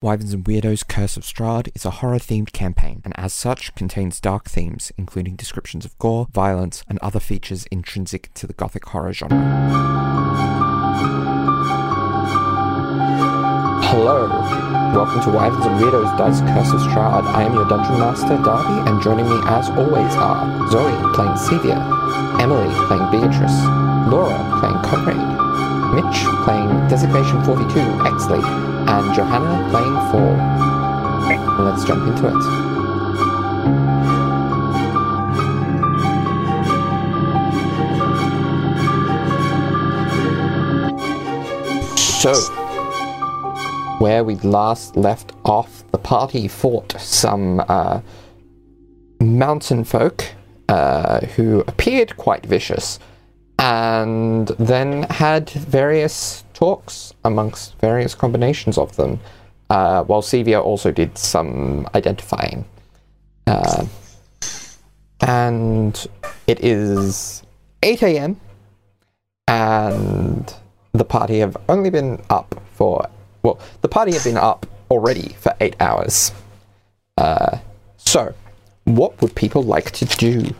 Wyverns and Weirdos Curse of Strahd is a horror themed campaign, and as such contains dark themes, including descriptions of gore, violence, and other features intrinsic to the gothic horror genre. Hello, welcome to Wyverns and Weirdos Curse of Strahd. I am your Dungeon Master, Darby, and joining me as always are Zoe playing Sevia, Emily playing Beatrice, Laura playing Conrad, Mitch playing Designation 42, Exley, and Johanna playing 4. Let's jump into it. So, where we last left off, the party fought some uh, mountain folk uh, who appeared quite vicious and then had various talks amongst various combinations of them, uh, while Sevia also did some identifying. Uh, and it is 8 a.m., and the party have only been up for, well, the party have been up already for eight hours. Uh, so, what would people like to do?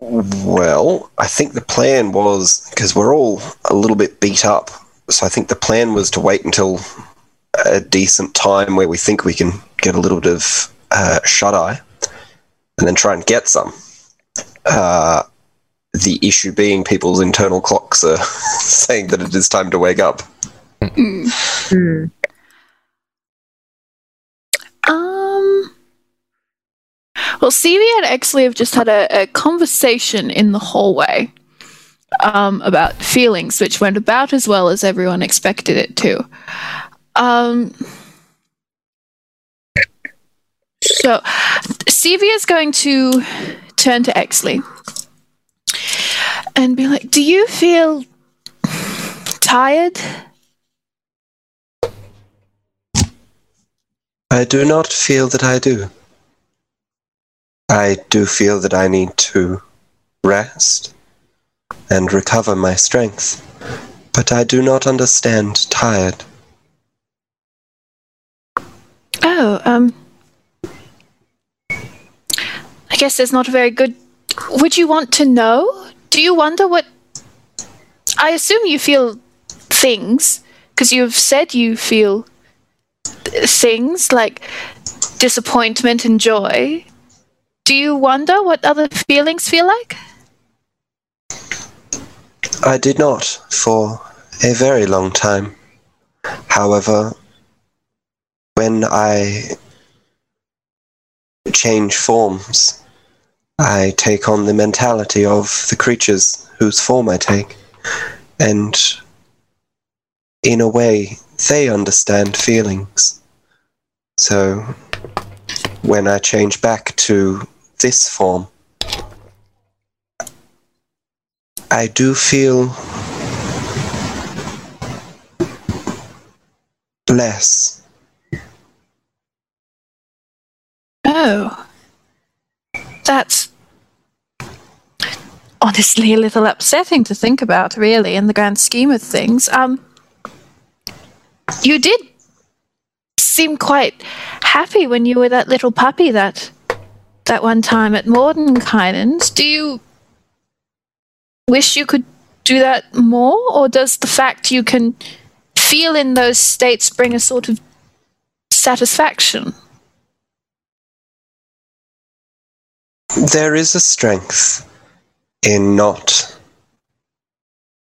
Well, I think the plan was because we're all a little bit beat up. So I think the plan was to wait until a decent time where we think we can get a little bit of uh, shut eye and then try and get some. Uh, the issue being people's internal clocks are saying that it is time to wake up. Um. Well, Sevia and Exley have just had a, a conversation in the hallway um, about feelings, which went about as well as everyone expected it to. Um. So, Sevia is going to turn to Exley and be like, "Do you feel tired?" I do not feel that I do. I do feel that I need to rest and recover my strength, but I do not understand tired. Oh, um. I guess there's not a very good. Would you want to know? Do you wonder what. I assume you feel things, because you've said you feel things like disappointment and joy. Do you wonder what other feelings feel like? I did not for a very long time. However, when I change forms, I take on the mentality of the creatures whose form I take, and in a way, they understand feelings. So, when I change back to this form, I do feel less. Oh. That's honestly a little upsetting to think about, really, in the grand scheme of things. Um, you did seem quite happy when you were that little puppy that that one time at Mordenkainen's. Do you wish you could do that more, or does the fact you can feel in those states bring a sort of satisfaction? There is a strength in not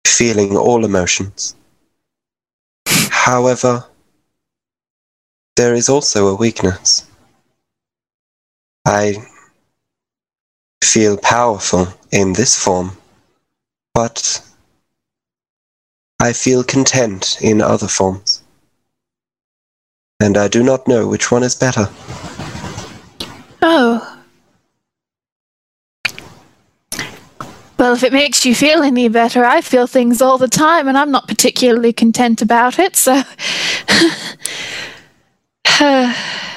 feeling all emotions. However, there is also a weakness. I feel powerful in this form, but I feel content in other forms. And I do not know which one is better. Oh. Well, if it makes you feel any better, I feel things all the time and I'm not particularly content about it, so.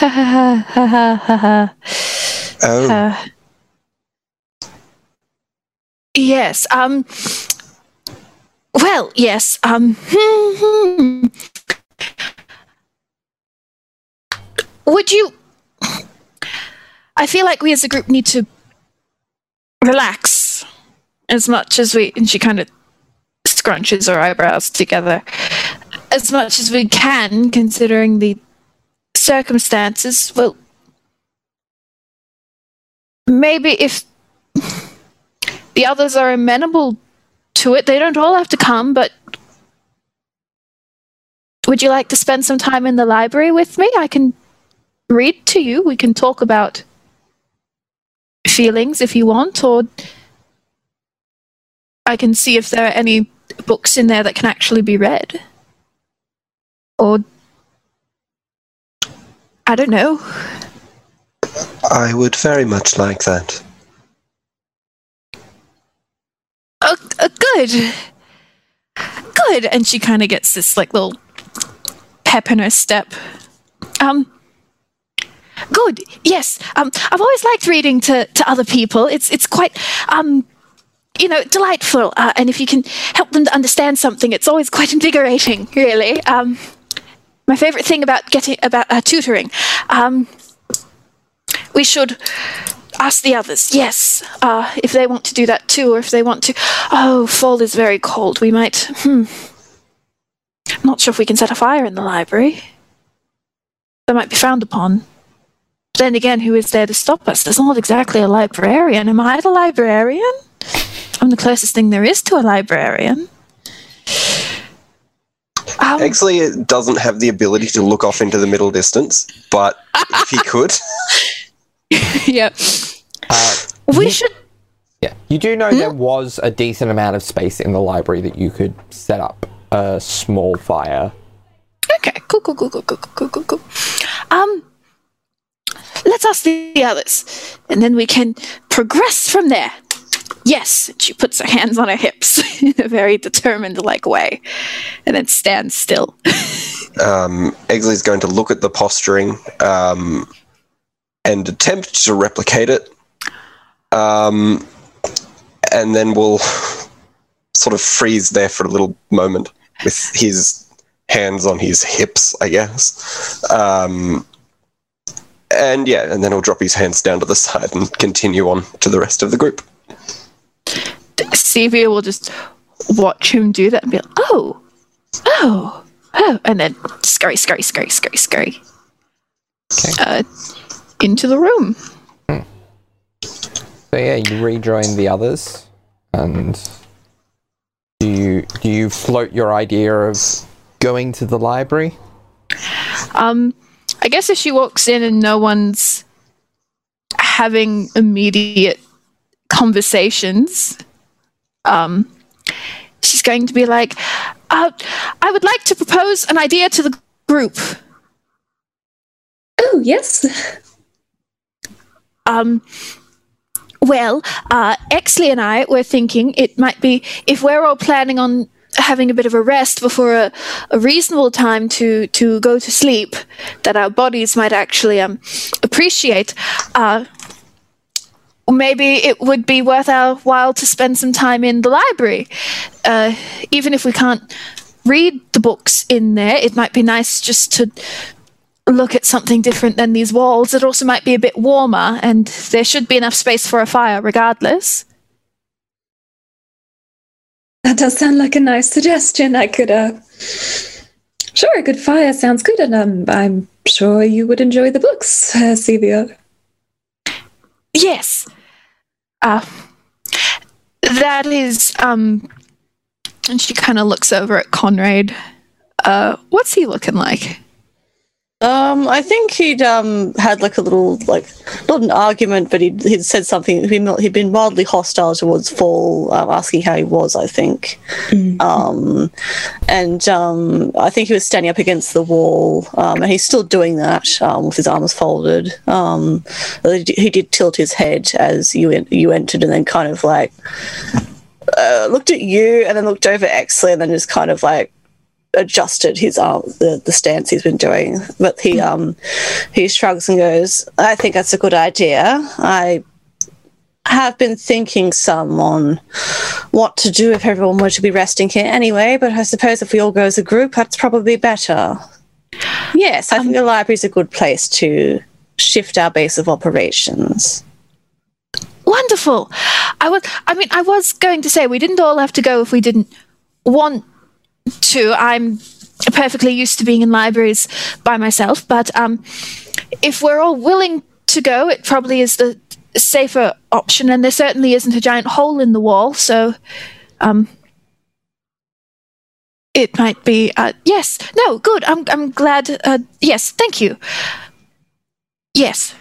Oh, Uh, yes. Um. well, yes. Um, would you? I feel like we as a group need to relax as much as we. And she kind of scrunches her eyebrows together. As much as we can, considering the circumstances. Well, maybe if the others are amenable to it, they don't all have to come, but would you like to spend some time in the library with me? I can read to you. We can talk about feelings if you want, or I can see if there are any books in there that can actually be read. Or I don't know. I would very much like that. Oh, uh, good. Good. And she kind of gets this like little pep in her step. Um, good. Yes. Um, I've always liked reading to, to other people. It's it's quite um, you know, delightful. Uh, and if you can help them to understand something, it's always quite invigorating. Really. Um, my favorite thing about getting about uh, tutoring. Um, we should ask the others, yes, uh, if they want to do that too, or if they want to. Oh, fall is very cold. We might. Hmm. I'm not sure if we can set a fire in the library. That might be frowned upon. But then again, who is there to stop us? There's not exactly a librarian. Am I the librarian? I'm the closest thing there is to a librarian. Um, it doesn't have the ability to look off into the middle distance, but if he could. yeah. Uh, we you, should. Yeah. You do know hmm? there was a decent amount of space in the library that you could set up a small fire. Okay. Cool, cool, cool, cool, cool, cool, cool, cool. Um, let's ask the others, and then we can progress from there. Yes, she puts her hands on her hips in a very determined like way, and then stands still. um, Exley's going to look at the posturing um, and attempt to replicate it. Um, and then we'll sort of freeze there for a little moment with his hands on his hips, I guess. Um, and yeah, and then he'll drop his hands down to the side and continue on to the rest of the group. Sevia will just watch him do that and be like, "Oh, oh, oh," and then scurry, scurry, scurry, scurry, scurry uh, into the room. So yeah, you rejoin the others, and do you do you float your idea of going to the library? Um, I guess if she walks in and no one's having immediate conversations, um, she's going to be like, uh, "I would like to propose an idea to the group." Oh, yes. Um, well, uh, Exley and I were thinking it might be if we're all planning on having a bit of a rest before a, a reasonable time to, to go to sleep, that our bodies might actually um, appreciate. Uh, maybe it would be worth our while to spend some time in the library. Uh, even if we can't read the books in there, it might be nice just to look at something different than these walls. It also might be a bit warmer, and there should be enough space for a fire regardless. That does sound like a nice suggestion. I could, uh, sure, a good fire sounds good, and um, I'm sure you would enjoy the books, uh. Yes. Uh, that is, um, and she kind of looks over at Conrad. Uh, what's he looking like? Um, I think he'd um had like a little like not an argument, but he'd, he'd said something. He'd been, he'd been mildly hostile towards Fall, um, asking how he was. I think, um, and um, I think he was standing up against the wall, um, and he's still doing that um, with his arms folded. Um, he did- he did tilt his head as you en- you entered, and then kind of like uh, looked at you, and then looked over Exley, and then just kind of like adjusted his arm the, the stance he's been doing but he hmm. um he shrugs and goes i think that's a good idea i have been thinking some on what to do if everyone were to be resting here anyway, but I suppose if we all go as a group, that's probably better. Yes, I think um the library's a good place to shift our base of operations. Wonderful. I was. I mean, I was going to say we didn't all have to go if we didn't want to. I'm perfectly used to being in libraries by myself, but um, if we're all willing to go, it probably is the safer option, and there certainly isn't a giant hole in the wall, so um, it might be. Uh, yes. No. Good. I'm. I'm glad. Uh, yes. Thank you. Yes.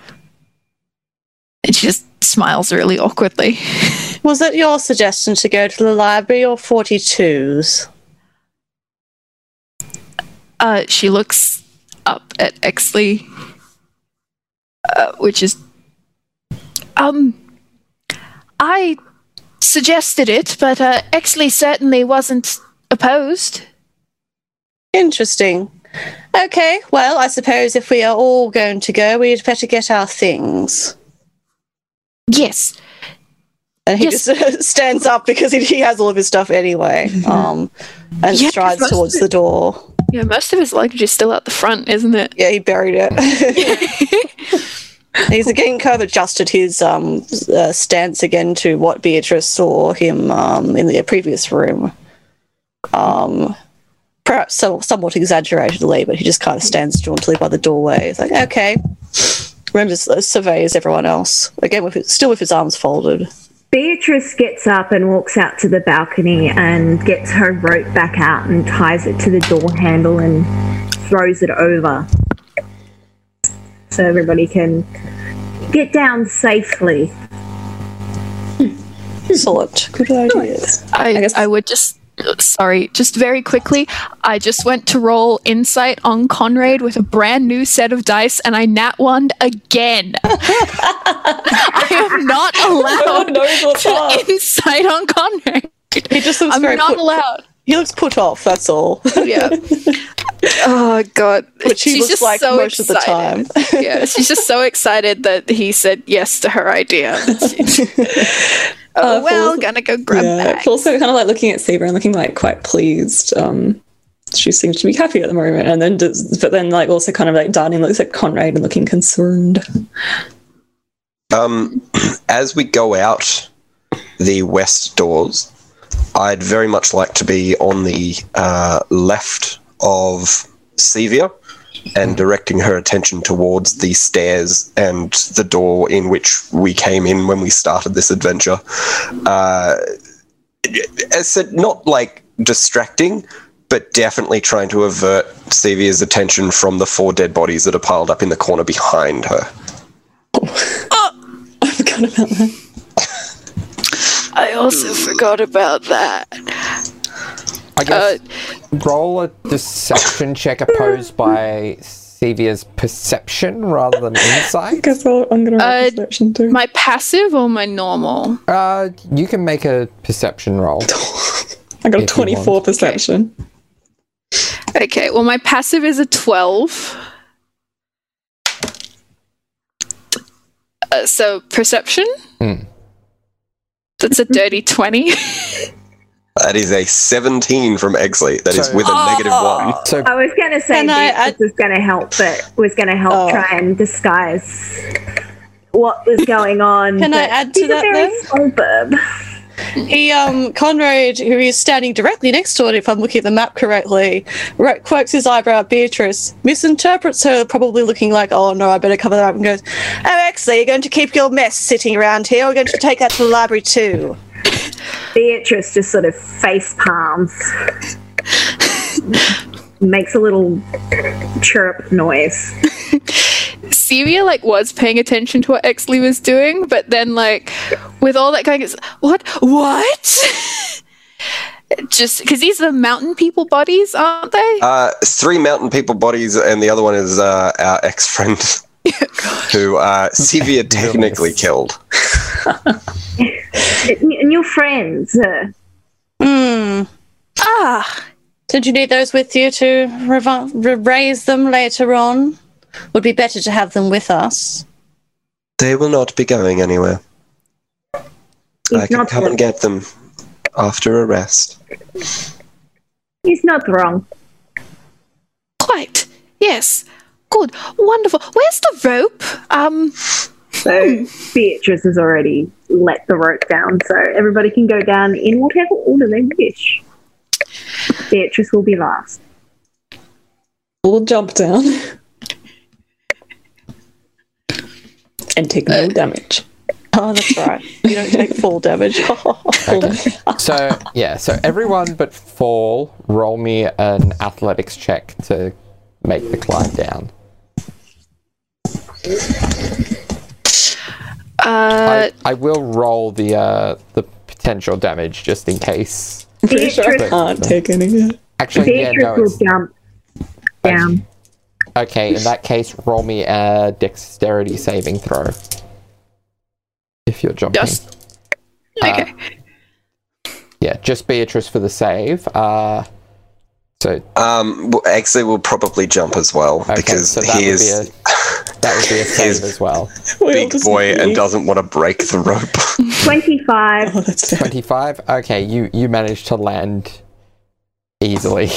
And she just smiles really awkwardly. Was it your suggestion to go to the library or 42's? Uh, she looks up at Exley, uh, which is. Um. I suggested it, but uh, Exley certainly wasn't opposed. Interesting. Okay, well, I suppose if we are all going to go, we'd better get our things. Yes. And he Yes. just stands up because he, he has all of his stuff anyway, um, and Yeah, strides towards the door. Yeah, most of his luggage is still out the front, isn't it? Yeah, he buried it. He's again kind of adjusted his um, uh, stance again to what Beatrice saw him um, in the previous room. Um, perhaps so, somewhat exaggeratedly, but he just kind of stands jauntily by the doorway. He's like, okay. Just uh, surveys everyone else again with his, still with his arms folded. Beatrice gets up and walks out to the balcony and gets her rope back out and ties it to the door handle and throws it over. So everybody can get down safely. Excellent, good ideas. I, I, guess- would just. Sorry, just very quickly. I just went to roll insight on Conrad with a brand new set of dice, and I nat one again. I am not allowed what's to insight on Conrad. He just looks I'm very not put, allowed. he looks put off. That's all. Yeah. oh god. Which he looks like most of the time. yeah, she's just so excited that he said yes to her idea. oh Uh, well, Paul's- gonna go grab yeah, bags. also kind of like looking at Sevia and looking like quite pleased. Um, she seems to be happy at the moment, and then does, but then like also kind of like darting looks at Conrad and looking concerned. Um, as we go out the west doors, I'd very much like to be on the uh, left of Sevia and directing her attention towards the stairs and the door in which we came in when we started this adventure. Uh, not like distracting, but definitely trying to avert Sevia's attention from the four dead bodies that are piled up in the corner behind her. I forgot about that. I also forgot about that. I guess Uh, roll a deception check opposed by Sevia's perception rather than I insight. guess I'll, I'm gonna roll Uh, perception too. My passive or my normal? Uh, you can make a perception roll. I got a 24 perception. Okay, well, my passive is a 12. Uh, so, perception? Hmm. That's a dirty 20. That is a 17 from Exley. That is So- with a negative one. So I was going to say Can I this add- was going to help, but was going to help Oh. try and disguise what was going on. Can I add to he's that, a very though? slow burb. He, um, Conrad, who is standing directly next to it, if I'm looking at the map correctly, right, quirks his eyebrow at Beatrice, misinterprets her, probably looking like, oh no, I better cover that up, and goes, oh, actually, you're going to keep your mess sitting around here, we're going to take that to the library too. Beatrice just sort of face palms, makes a little chirp noise. Sevia, like, was paying attention to what Exley was doing, but then, like, with all that going, it's, what? What? Just because these are the mountain people bodies, aren't they? Uh, three mountain people bodies, and the other one is uh, our ex friend who uh, Sevia technically killed. New friends, uh, Hmm. ah, Did you need those with you to rev- re- raise them later on? Would be better to have them with us. They will not be going anywhere. He's I can not come and get them after a rest. He's not wrong. Quite. Yes. Good. Wonderful. Where's the rope? Um. So Beatrice has already let the rope down, so everybody can go down in whatever order they wish. Beatrice will be last. We'll jump down. and take no damage. Oh, that's right. You don't take full damage. Okay. so yeah, so everyone but Fall, roll me an athletics check to make the climb down. Uh. I, I will roll the uh, the potential damage just in case. I'm pretty sure I Beatrice- can't take any. Actually, yeah, Beatrice no. will jump down. okay, in that case, roll me a dexterity saving throw. If you're jumping. Just. Okay. Yeah, just Beatrice for the save. Uh, so Um, actually, we'll probably jump as well okay, because so that he would is be a that would be a He's- save as well. We'll big boy and doesn't want to break the rope. 25. Oh. Twenty-five. Okay, you you managed to land easily.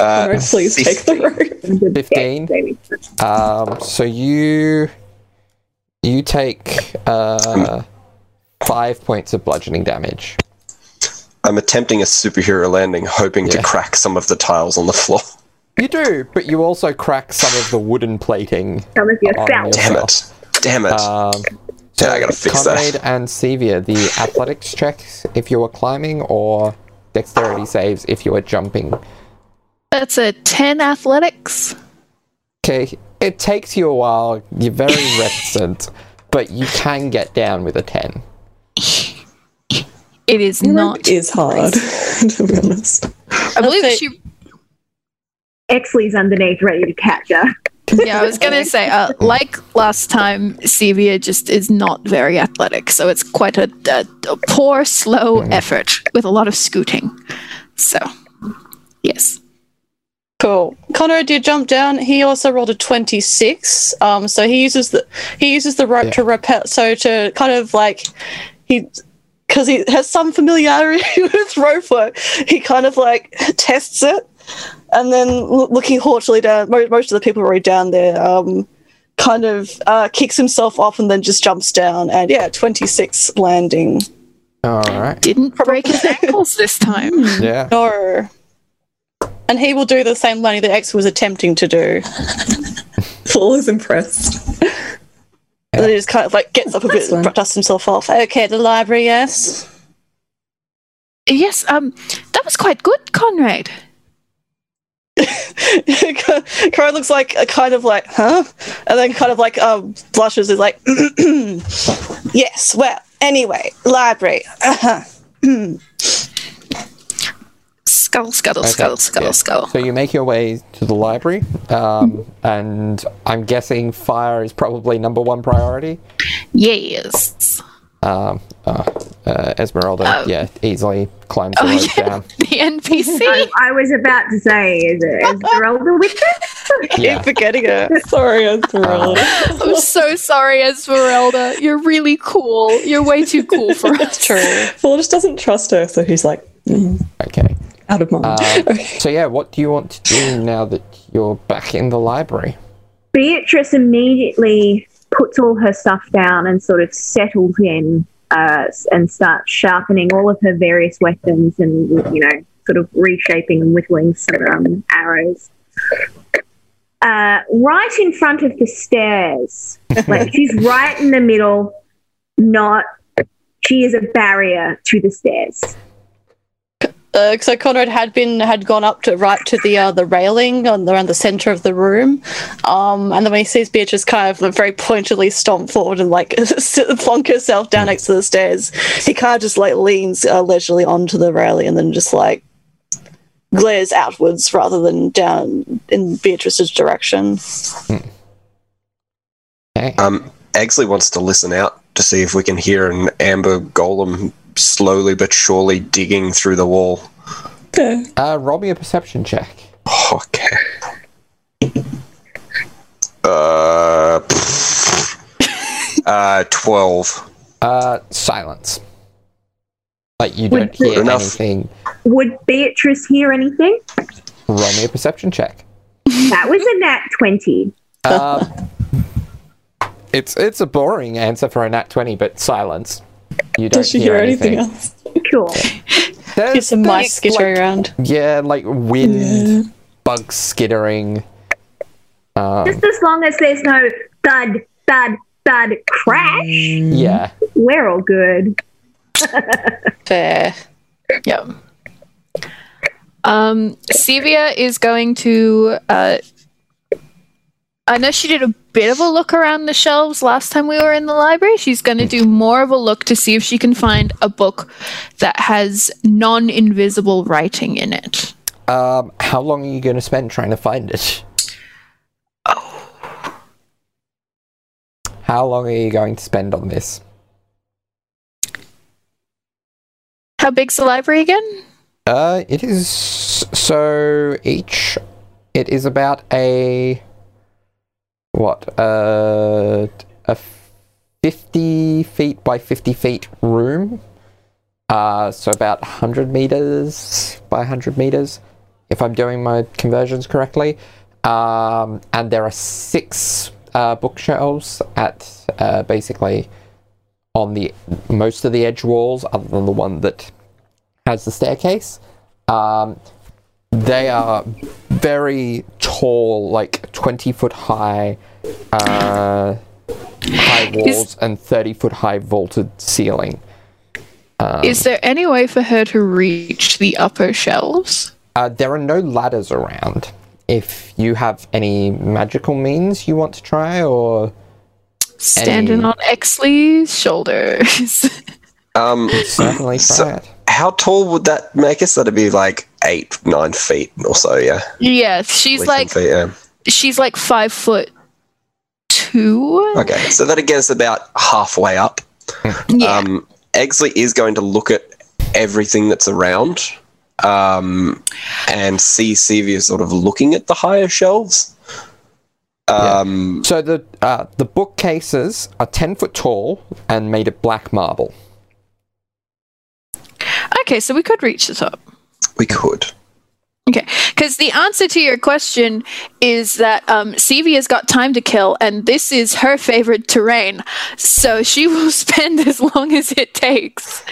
Uh, Alright, please take the rope. 15. Um, so you you take uh five points of bludgeoning damage. I'm attempting a superhero landing, hoping to crack some of the tiles on the floor. You do, but you also crack some of the wooden plating. Some of on yourself. Damn it! Damn it! Um, Yeah, I gotta fix that. Conrad and Sevia, the athletics checks if you were climbing, or dexterity saves if you were jumping. That's a 10 athletics. Okay, it takes you a while. You're very reticent, but you can get down with a ten. It is not. It is hard, to be honest. I believe say- she. Exley's underneath, ready to catch her. Yeah, I was gonna say, uh, like last time, Sevia just is not very athletic, so it's quite a, a, a poor, slow effort with a lot of scooting. So, yes. Cool. Conrad did jump down. He also rolled a twenty-six. Um, so he uses the he uses the rope Yeah. to repel. So to kind of like he because he has some familiarity with rope work. He kind of like tests it, and then loo- looking haughtily down. Most, most of the people already down there. Um, kind of uh, kicks himself off and then just jumps down. And yeah, twenty-six landing. All right. Didn't break his ankles this time. Yeah. No. And he will do the same landing that X was attempting to do. Paul is impressed. And then he just kind of like gets up a bit, That's fine. dusts himself off. Okay, the library, yes. Yes, um, that was quite good, Conrad. Cara looks like a kind of like, huh? And then kind of like um blushes is like, yes. Well, anyway, library. Uh-huh. Skull, scuttle, Okay, skull, scuttle, yeah. skull. So you make your way to the library, um, and I'm guessing fire is probably number one priority. Yes. Um, uh, uh, Esmeralda, Oh. yeah, easily climbs the Oh, rope yeah. down. The NPC. I, I was about to say, is it Esmeralda with this? Yeah. Keep forgetting it. Sorry, Esmeralda. I'm so sorry, Esmeralda. You're really cool. You're way too cool for us. True. Paul just doesn't trust her, so he's like, mm, Okay. out of mind. Okay. so yeah, what do you want to do now that you're back in the library? Beatrice immediately puts all her stuff down and sort of settles in uh, and starts sharpening all of her various weapons and, you know, sort of reshaping and whittling some um, arrows. Uh, right in front of the stairs. like she's right in the middle, not. She is a barrier to the stairs. Uh, so Conrad had been had gone up to right to the uh, the railing on around the center of the room, um, and then when he sees Beatrice kind of very pointedly stomp forward and like plonk herself down next to the stairs, he kind of just like leans uh, leisurely onto the railing and then just like glares outwards rather than down in Beatrice's direction. Okay. Um, Exley wants to listen out to see if we can hear an amber golem slowly but surely digging through the wall. Okay. Uh, roll me a perception check. Okay. Uh, uh, twelve. Uh, silence. Like you Would don't hear Enough. anything. Would Beatrice hear anything? Roll me a perception check. That was a nat 20. Uh, it's it's a boring answer for a nat twenty, but silence. You don't Does she hear anything anything. else? Cool. There's, Hear some mice there's, skittering like, around. Yeah, like wind, bugs skittering. Um, Just as long as there's no thud, thud, thud crash, yeah. we're all good. Fair. Yeah. Um, Sevia is going to. Uh, I know she did a bit of a look around the shelves last time we were in the library. She's going to do more of a look to see if she can find a book that has non invisible writing in it. Um, how long are you going to spend trying to find it? How long are you going to spend on this? How big's the library again? Uh, it is so each. It is about a what? Uh, a fifty feet by fifty feet room. Uh, so about hundred meters by hundred meters, if I'm doing my conversions correctly. Um, and there are six uh, bookshelves at uh, basically on the most of the edge walls, other than the one that has the staircase. Um, they are very tall, like 20 foot high, uh, high walls and 30 foot high vaulted ceiling. Is there any way for her to reach the upper shelves? Uh, there are no ladders around. If you have any magical means you want to try, or Standing Any- on Exley's shoulders. Um, certainly try So- it. How tall would that make us? That'd be like eight, nine feet or so. Yeah, yeah, she's Less like feet, yeah. she's like five foot two. Okay, so that'd get us about halfway up. Yeah. Um, Exley is going to look at everything that's around um, and see Sevia sort of looking at the higher shelves. Um, So the uh, the bookcases are 10 foot tall and made of black marble. Okay, so we could reach the top. We could. Okay, because the answer to your question is that um, Sevia's got time to kill, and this is her favorite terrain. So she will spend as long as it takes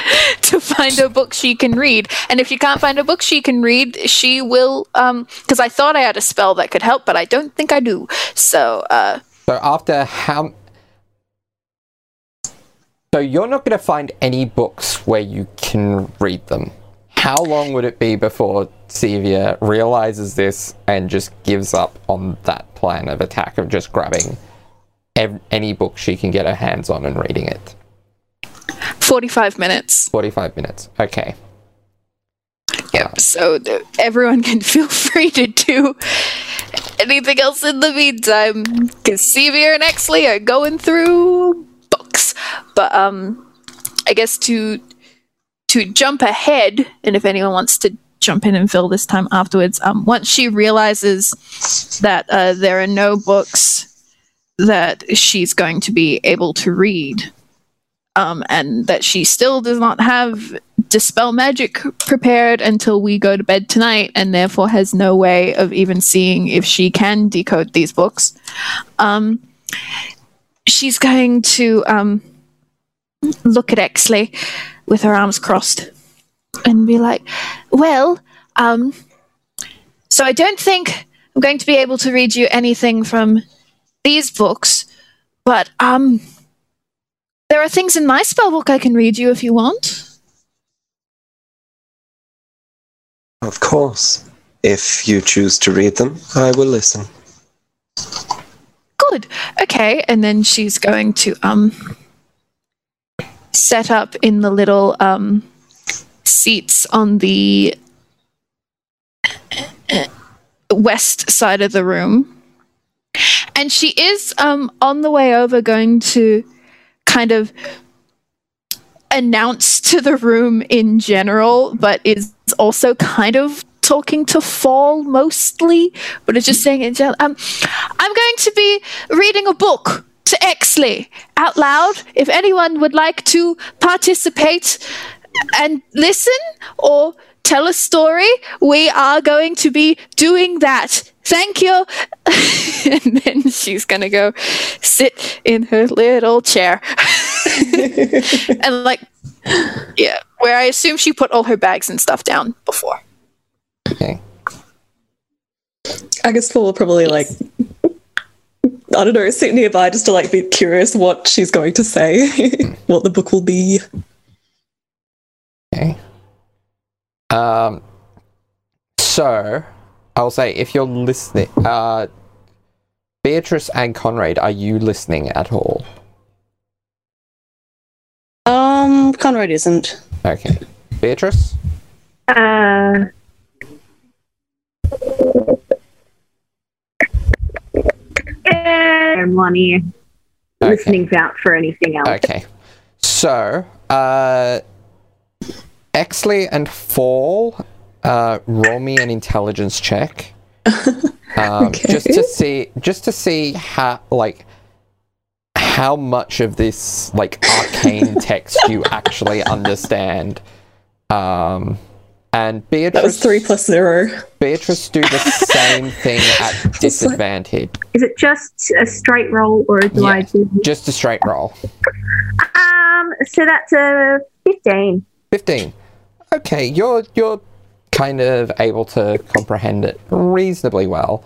to find a book she can read. And if she can't find a book she can read, she will. Because I thought I had a spell that could help, but I don't think I do. So uh, So after how. So you're not going to find any books where you can read them. How long would it be before Sevia realizes this and just gives up on that plan of attack of just grabbing ev- any book she can get her hands on and reading it? 45 minutes. 45 minutes. Okay. Yep. Uh. So th- everyone can feel free to do anything else in the meantime, because Sevia and Exley are going through books. But um, I guess to to jump ahead, and if anyone wants to jump in and fill this time afterwards, um, once she realizes that uh, there are no books that she's going to be able to read, um, and that she still does not have dispel magic prepared until we go to bed tonight, and therefore has no way of even seeing if she can decode these books. Um, she's going to um, look at Exley with her arms crossed and be like, "Well, um, so I don't think I'm going to be able to read you anything from these books, but um." There are things in my spellbook I can read you if you want. Of course. If you choose to read them, I will listen. Good. Okay, and then she's going to um set up in the little um seats on the west side of the room. And she is um on the way over going to kind of announce to the room in general, but is also kind of talking to Fall mostly, but it's just saying in general. Um, I'm going to be reading a book to Exley out loud if anyone would like to participate and listen or tell a story. We are going to be doing that. Thank you. and then she's going to go sit in her little chair. and like, yeah, where I assume she put all her bags and stuff down before. Okay. I guess Paul will probably like I don't know, sit nearby just to like be curious what she's going to say, what the book will be. Okay. Um. So, I'll say if you're listening, uh, Beatrice and Conrad, are you listening at all? Um, Conrad isn't. Okay. Beatrice. Uh, yeah, one ear. Okay. Listening's out for anything else. Okay. So, uh, Exley and Fall, uh, roll me an intelligence check. Um, Okay. Just to see, just to see how, like, how much of this, like, arcane text you actually understand. Um, and Beatrice, That was three plus zero. Beatrice do the same thing at disadvantage. Is it just a straight roll or do I Yeah. do? Just a straight roll. Um, so that's a 15. 15 okay you're you're kind of able to comprehend it reasonably well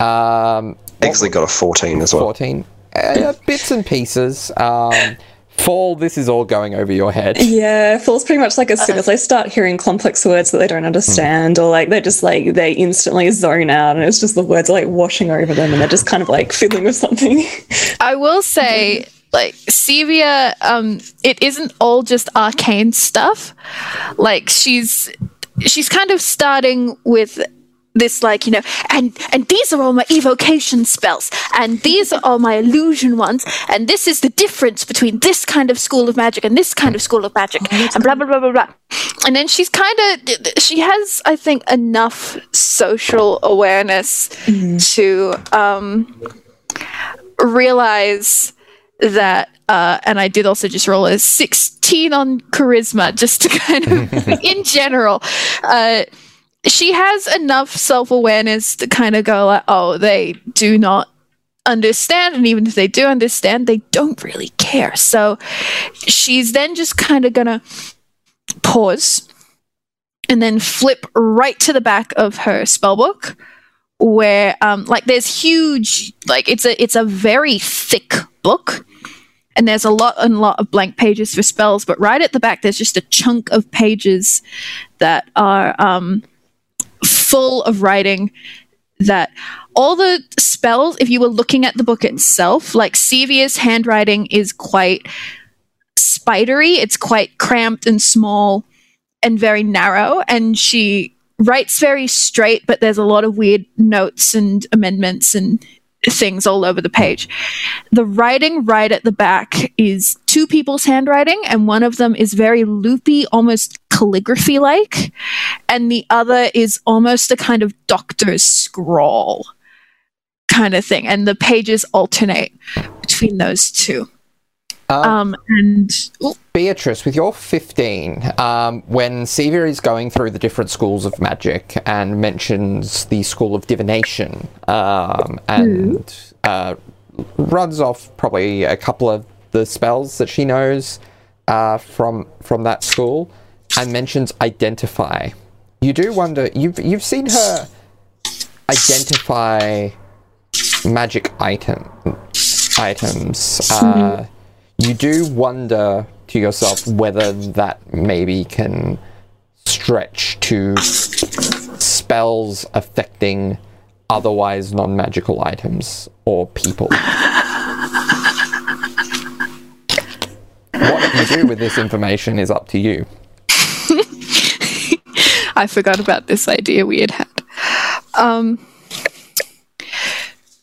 um Actually got a 14 as well. 14 uh, bits and pieces um fall this is all going over your head Yeah, fall's pretty much like as soon as they start hearing complex words that they don't understand, or like they're just like they instantly zone out, and it's just the words are like washing over them, and they're just kind of like fiddling with something. I will say, like Sevia, um, it isn't all just arcane stuff. Like she's she's kind of starting with this like you know and and these are all my evocation spells and these are all my illusion ones and this is the difference between this kind of school of magic and this kind of school of magic and blah blah blah blah blah. And then she's kind of she has i think enough social awareness to um realize that uh, and I did also just roll a 16 on charisma just to kind of in general. Uh, she has enough self-awareness to kind of go like oh they do not understand and even if they do understand they don't really care. So she's then just kind of gonna pause and then flip right to the back of her spellbook where um like there's huge like it's a it's a very thick book and there's a lot and lot of blank pages for spells but right at the back there's just a chunk of pages that are um full of writing that all the spells if you were looking at the book itself like Sevia's handwriting is quite spidery. It's quite cramped and small and very narrow. And she writes very straight but there's a lot of weird notes and amendments and things all over the page. The writing right at the back is two people's handwriting and one of them is very loopy almost calligraphy like and the other is almost a kind of doctor's scrawl kind of thing and the pages alternate between those two. Um, um and Beatrice, with your 15, um, when Sevia is going through the different schools of magic and mentions the school of divination um, and uh, runs off probably a couple of the spells that she knows uh, from from that school and mentions identify, you do wonder. You've you've seen her identify magic item items. Uh, you do wonder to yourself whether that maybe can stretch to spells affecting otherwise non-magical items or people. what you do with this information is up to you. I forgot about this idea we had had. Um,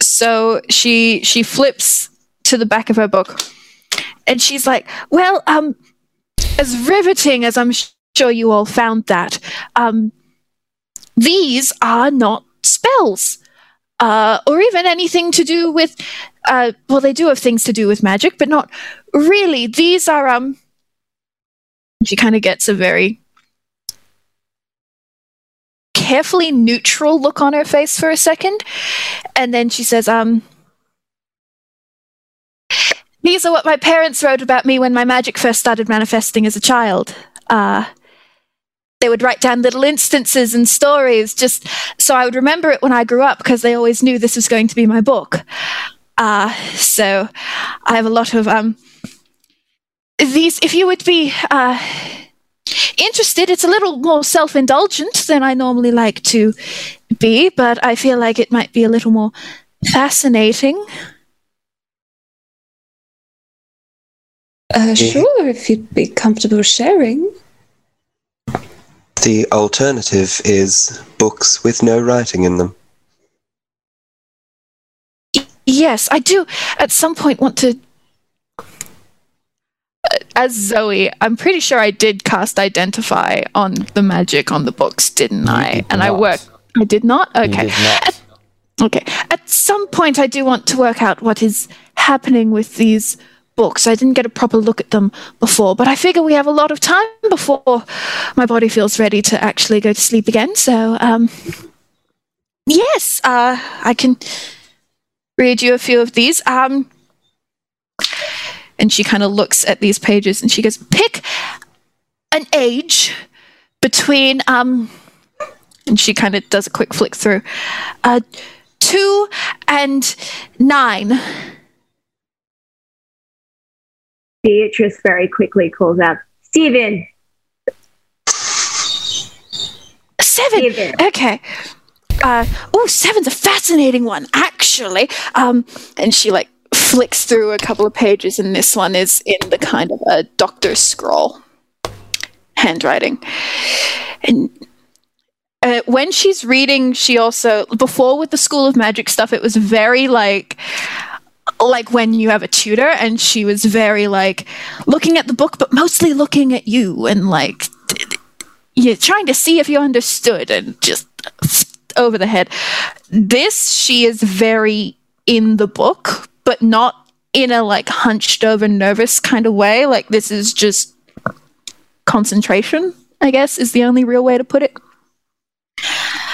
so she she flips to the back of her book, and she's like, "Well, um, as riveting as I'm sure you all found that, um, these are not spells, uh, or even anything to do with uh, well, they do have things to do with magic, but not really. These are, um, she kind of gets a very carefully neutral look on her face for a second, and then she says, um, these are what my parents wrote about me when my magic first started manifesting as a child. Uh, they would write down little instances and stories just so I would remember it when I grew up because they always knew this was going to be my book. Uh, so I have a lot of um, these. If you would be uh, interested, it's a little more self indulgent than I normally like to be, but I feel like it might be a little more fascinating. Uh, sure, if you'd be comfortable sharing. The alternative is books with no writing in them. Yes, I do at some point want to. As Zoe, I'm pretty sure I did cast Identify on the magic on the books, didn't I? did and I not. worked. I did not? Okay. did not. Okay. At some point, I do want to work out what is happening with these books. I didn't get a proper look at them before, but I figure we have a lot of time before my body feels ready to actually go to sleep again. So, um, yes, uh, I can read you a few of these. Um, and she kind of looks at these pages and she goes, pick an age between, um, and she kind of does a quick flick through, uh, two and nine. Beatrice very quickly calls out, Stephen. Seven. Seven. Okay. Uh, oh, seven's a fascinating one, actually. Um, and she like flicks through a couple of pages, and this one is in the kind of a doctor's scroll handwriting. And uh, when she's reading, she also before with the School of Magic stuff, it was very like like when you have a tutor, and she was very like looking at the book, but mostly looking at you, and like you're trying to see if you understood and just over the head. This, she is very in the book, but not in a like hunched over nervous kind of way. Like this is just concentration, I guess, is the only real way to put it.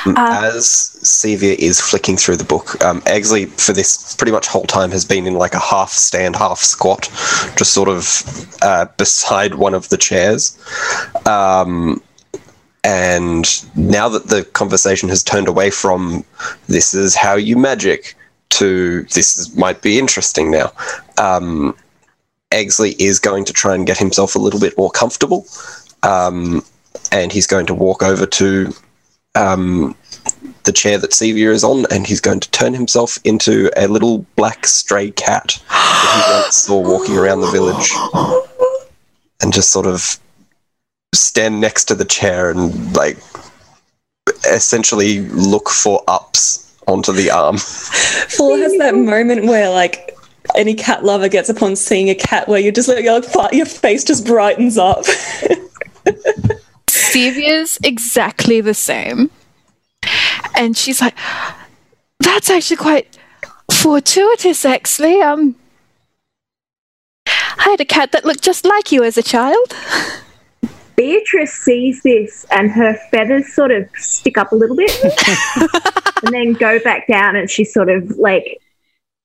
Uh, As Sevia is flicking through the book, um, Exley, for this pretty much whole time, has been in like a half stand, half squat, just sort of uh, beside one of the chairs. Um, and now that the conversation has turned away from this is how you magic to this is, might be interesting now, um, Exley is going to try and get himself a little bit more comfortable. Um, and he's going to walk over to um, the chair that Sevia is on, and he's going to turn himself into a little black stray cat that he once saw walking around the village, and just sort of stand next to the chair and like essentially look for ups onto the arm. Paul has that moment where like any cat lover gets upon seeing a cat where you're just like, you're like fi- your face just brightens up. Sevia's exactly the same. And she's like, that's actually quite fortuitous, actually. Um, I had a cat that looked just like you as a child. Beatrice sees this and her feathers sort of stick up a little bit and then go back down and she sort of like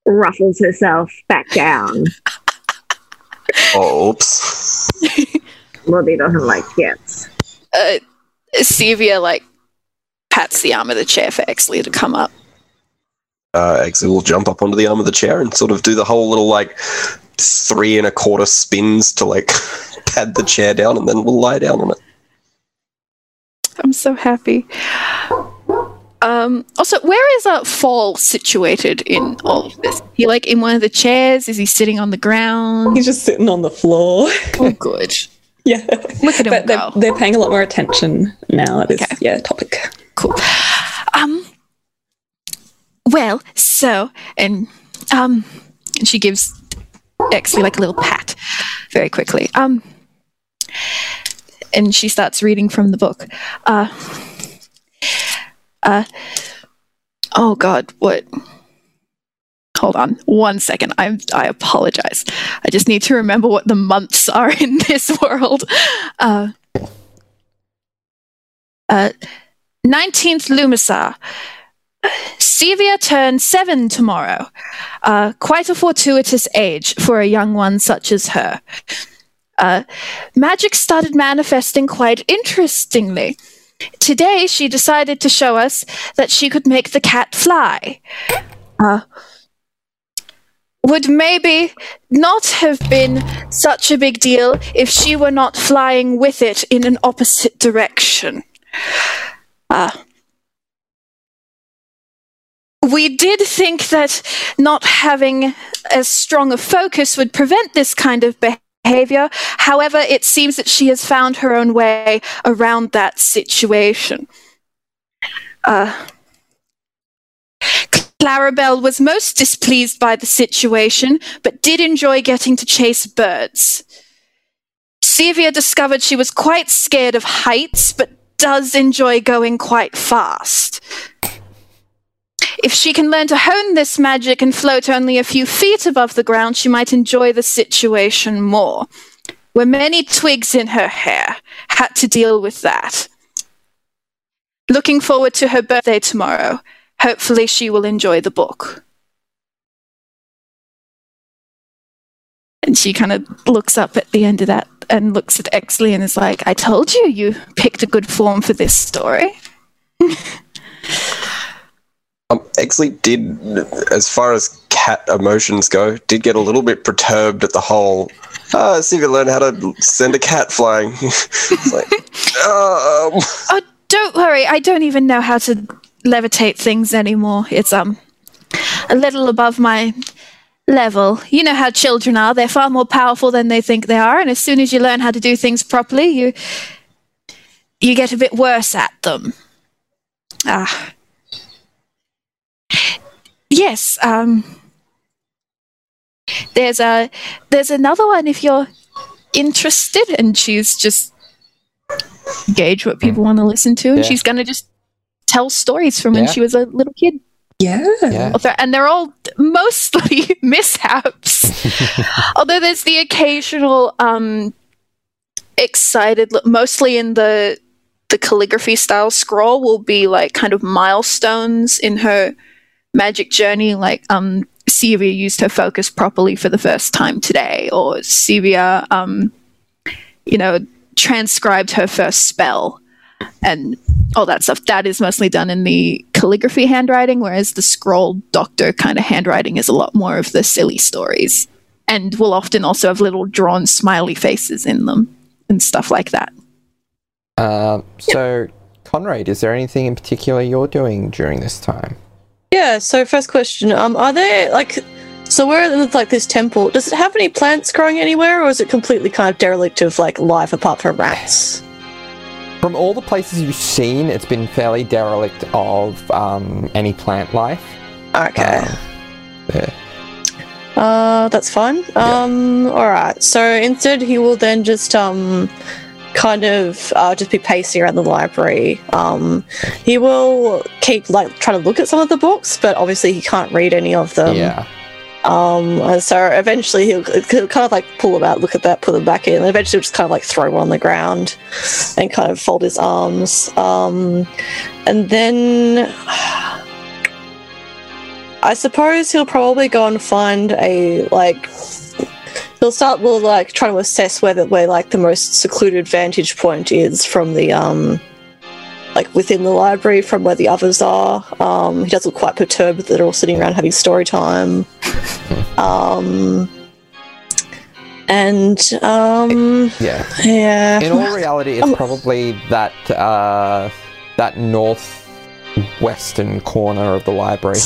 ruffles herself back down. Oh, Oops. Lottie doesn't like cats. Uh, Sevia, like, pats the arm of the chair for Exley to come up. Uh, Exley will jump up onto the arm of the chair and sort of do the whole little like three and a quarter spins to like pad the chair down, and then we'll lie down on it. I'm so happy. Um, also, where is uh, Fall situated in all of this? He like in one of the chairs? Is he sitting on the ground? He's just sitting on the floor. Oh, good. yeah. Look at him But they're, they're paying a lot more attention now at this Okay. yeah topic. Cool. Um. Well, so and um, and she gives Exley like a little pat, very quickly. Um. And she starts reading from the book. Uh. Uh. Oh God, what? hold on one second. I'm, I apologize. I just need to remember what the months are in this world. Uh, uh, 19th Lumisar. Sevia turns seven tomorrow. Uh, quite a fortuitous age for a young one such as her. Uh, magic started manifesting quite interestingly. Today, she decided to show us that she could make the cat fly. Uh, would maybe not have been such a big deal if she were not flying with it in an opposite direction. Uh, we did think that not having as strong a focus would prevent this kind of behavior. However, it seems that she has found her own way around that situation. Uh, Clarabelle was most displeased by the situation, but did enjoy getting to chase birds. Sevia discovered she was quite scared of heights, but does enjoy going quite fast. If she can learn to hone this magic and float only a few feet above the ground, she might enjoy the situation more. Were many twigs in her hair, had to deal with that. Looking forward to her birthday tomorrow. Hopefully, she will enjoy the book. And she kind of looks up at the end of that and looks at Exley and is like, I told you you picked a good form for this story. Um, actually did, as far as cat emotions go, did get a little bit perturbed at the whole. Ah, see if you learn how to send a cat flying. it's like, um, Oh, don't worry. I don't even know how to levitate things anymore. It's um a little above my level. You know how children are. They're far more powerful than they think they are, and as soon as you learn how to do things properly, you you get a bit worse at them. Ah. Yes, um there's a there's another one if you're interested and she's just gauge what people want to listen to and Yeah. she's going to just tell stories from when Yeah. she was a little kid Yeah. Yeah. and they're all mostly mishaps although there's the occasional um excited look mostly in the the calligraphy style scroll will be like kind of milestones in her magic journey like um Sevia used her focus properly for the first time today or Sevia um you know transcribed her first spell and all that stuff. That is mostly done in the calligraphy handwriting, whereas the scroll doctor kind of handwriting is a lot more of the silly stories and will often also have little drawn smiley faces in them and stuff like that. Um, so, Conrad, is there anything in particular you're doing during this time? Yeah. So first question: Um, are there like, so we're in like this temple? Does it have any plants growing anywhere, or is it completely kind of derelict of like life apart from rats? From all the places you've seen, it's been fairly derelict of um, any plant life. Okay. Um, yeah. Uh, that's fine. Um, all right. So instead, he will then just um, kind of uh, just be pacing around the library. Um, he will keep like trying to look at some of the books, but obviously he can't read any of them. yeah. Um, so eventually he'll, he'll kind of like pull them out, look at that, put them back in, and eventually he'll just kind of like throw one on the ground and kind of fold his arms. Um, and then I suppose he'll probably go and find a like. He'll start we'll like trying to assess whether where like the most secluded vantage point is from the um like within the library from where the others are. Um, he does look quite perturbed that they're all sitting around having story time. Um, and um, Yeah. yeah, In all reality, it's Um, probably that uh, that northwestern corner of the library.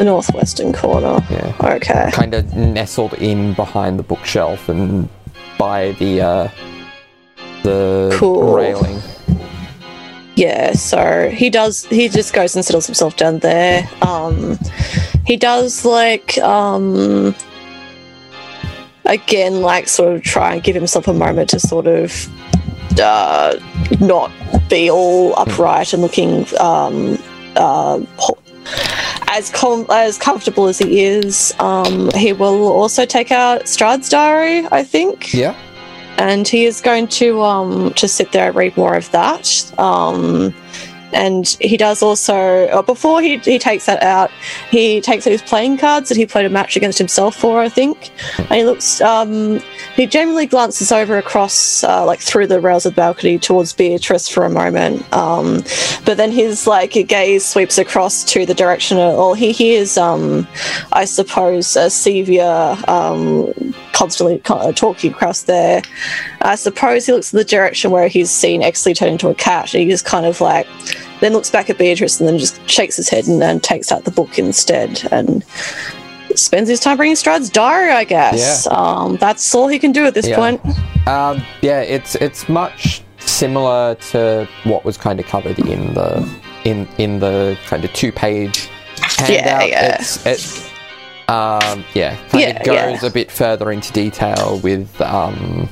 The northwestern corner. Yeah. Okay. Kind of nestled in behind the bookshelf and by the uh, the Cool. railing. Yeah, so he does he just goes and settles himself down there. Um he does like um again like sort of try and give himself a moment to sort of uh not be all upright and looking um uh as com- as comfortable as he is, um, he will also take out Strahd's diary. I think. Yeah. and he is going to um to sit there and read more of that um and he does also uh, before he, he takes that out he takes out his playing cards that he played a match against himself for i think. And he looks um he generally glances over across uh, like through the rails of the balcony towards beatrice for a moment. Um but then his like gaze sweeps across to the direction of or he hears um i suppose uh, sevia um constantly talking across there I suppose he looks in the direction where he's seen Exley turn into a cat. And he just kind of like, then looks back at Beatrice and then just shakes his head and then takes out the book instead and spends his time reading Strahd's diary, I guess. Um, that's all he can do at this Yeah. point. Um, yeah, it's it's much similar to what was kind of covered in the in in the kind of two page handout. yeah. yeah. It's it um yeah, kind Yeah, of goes yeah. a bit further into detail with um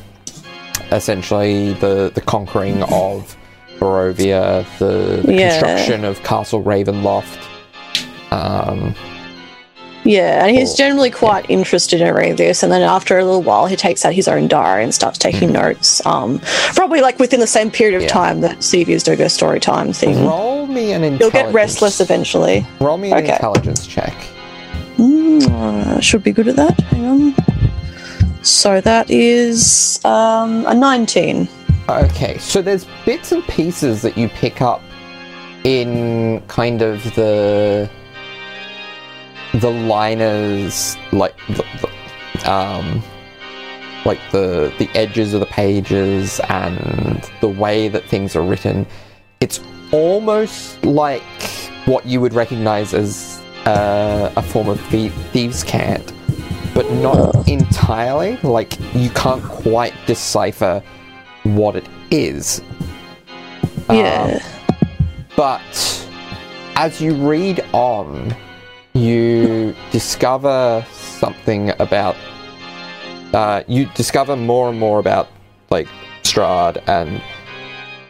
essentially the the conquering of Barovia, the, the Yeah. construction of Castle Ravenloft. Um Yeah, and he's Cool. generally quite interested in reading this. And then after a little while, he takes out his own diary and starts taking notes. Um, probably like within the same period of. Yeah. time that Sevia's her story time thing. roll me an He'll get restless eventually. Roll me an Okay. intelligence check. Mm, should be good at that. Hang on. So that is um, a 19. Okay, so there's bits and pieces that you pick up in kind of the the liners, like the, the um, like the the edges of the pages and the way that things are written. It's almost like what you would recognize as uh, a form of thie- thieves' cant, but not entirely. Like you can't quite decipher what it is. Um, Yeah. but as you read on, you discover something about. Uh, you discover more and more about like Strahd, and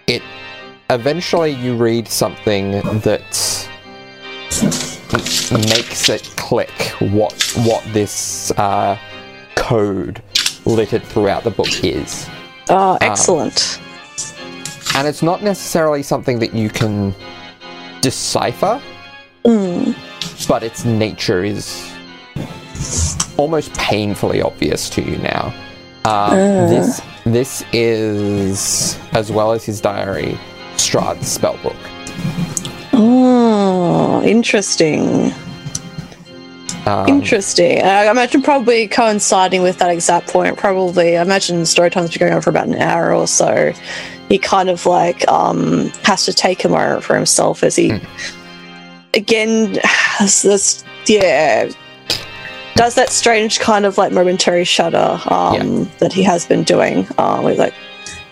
it eventually you read something that makes it click what what this uh, code littered throughout the book is Oh, excellent. and it's not necessarily something that you can decipher, but its nature is almost painfully obvious to you now. Uh, This this is, as well as his diary, Strahd's spellbook. Interesting. Um, Interesting. I imagine probably coinciding with that exact point, probably, I imagine story time's been going on for about an hour or so. He kind of like um, has to take a moment for himself as he, again, has this, yeah, does that strange kind of like momentary shudder um, that he has been doing. Um, he's like,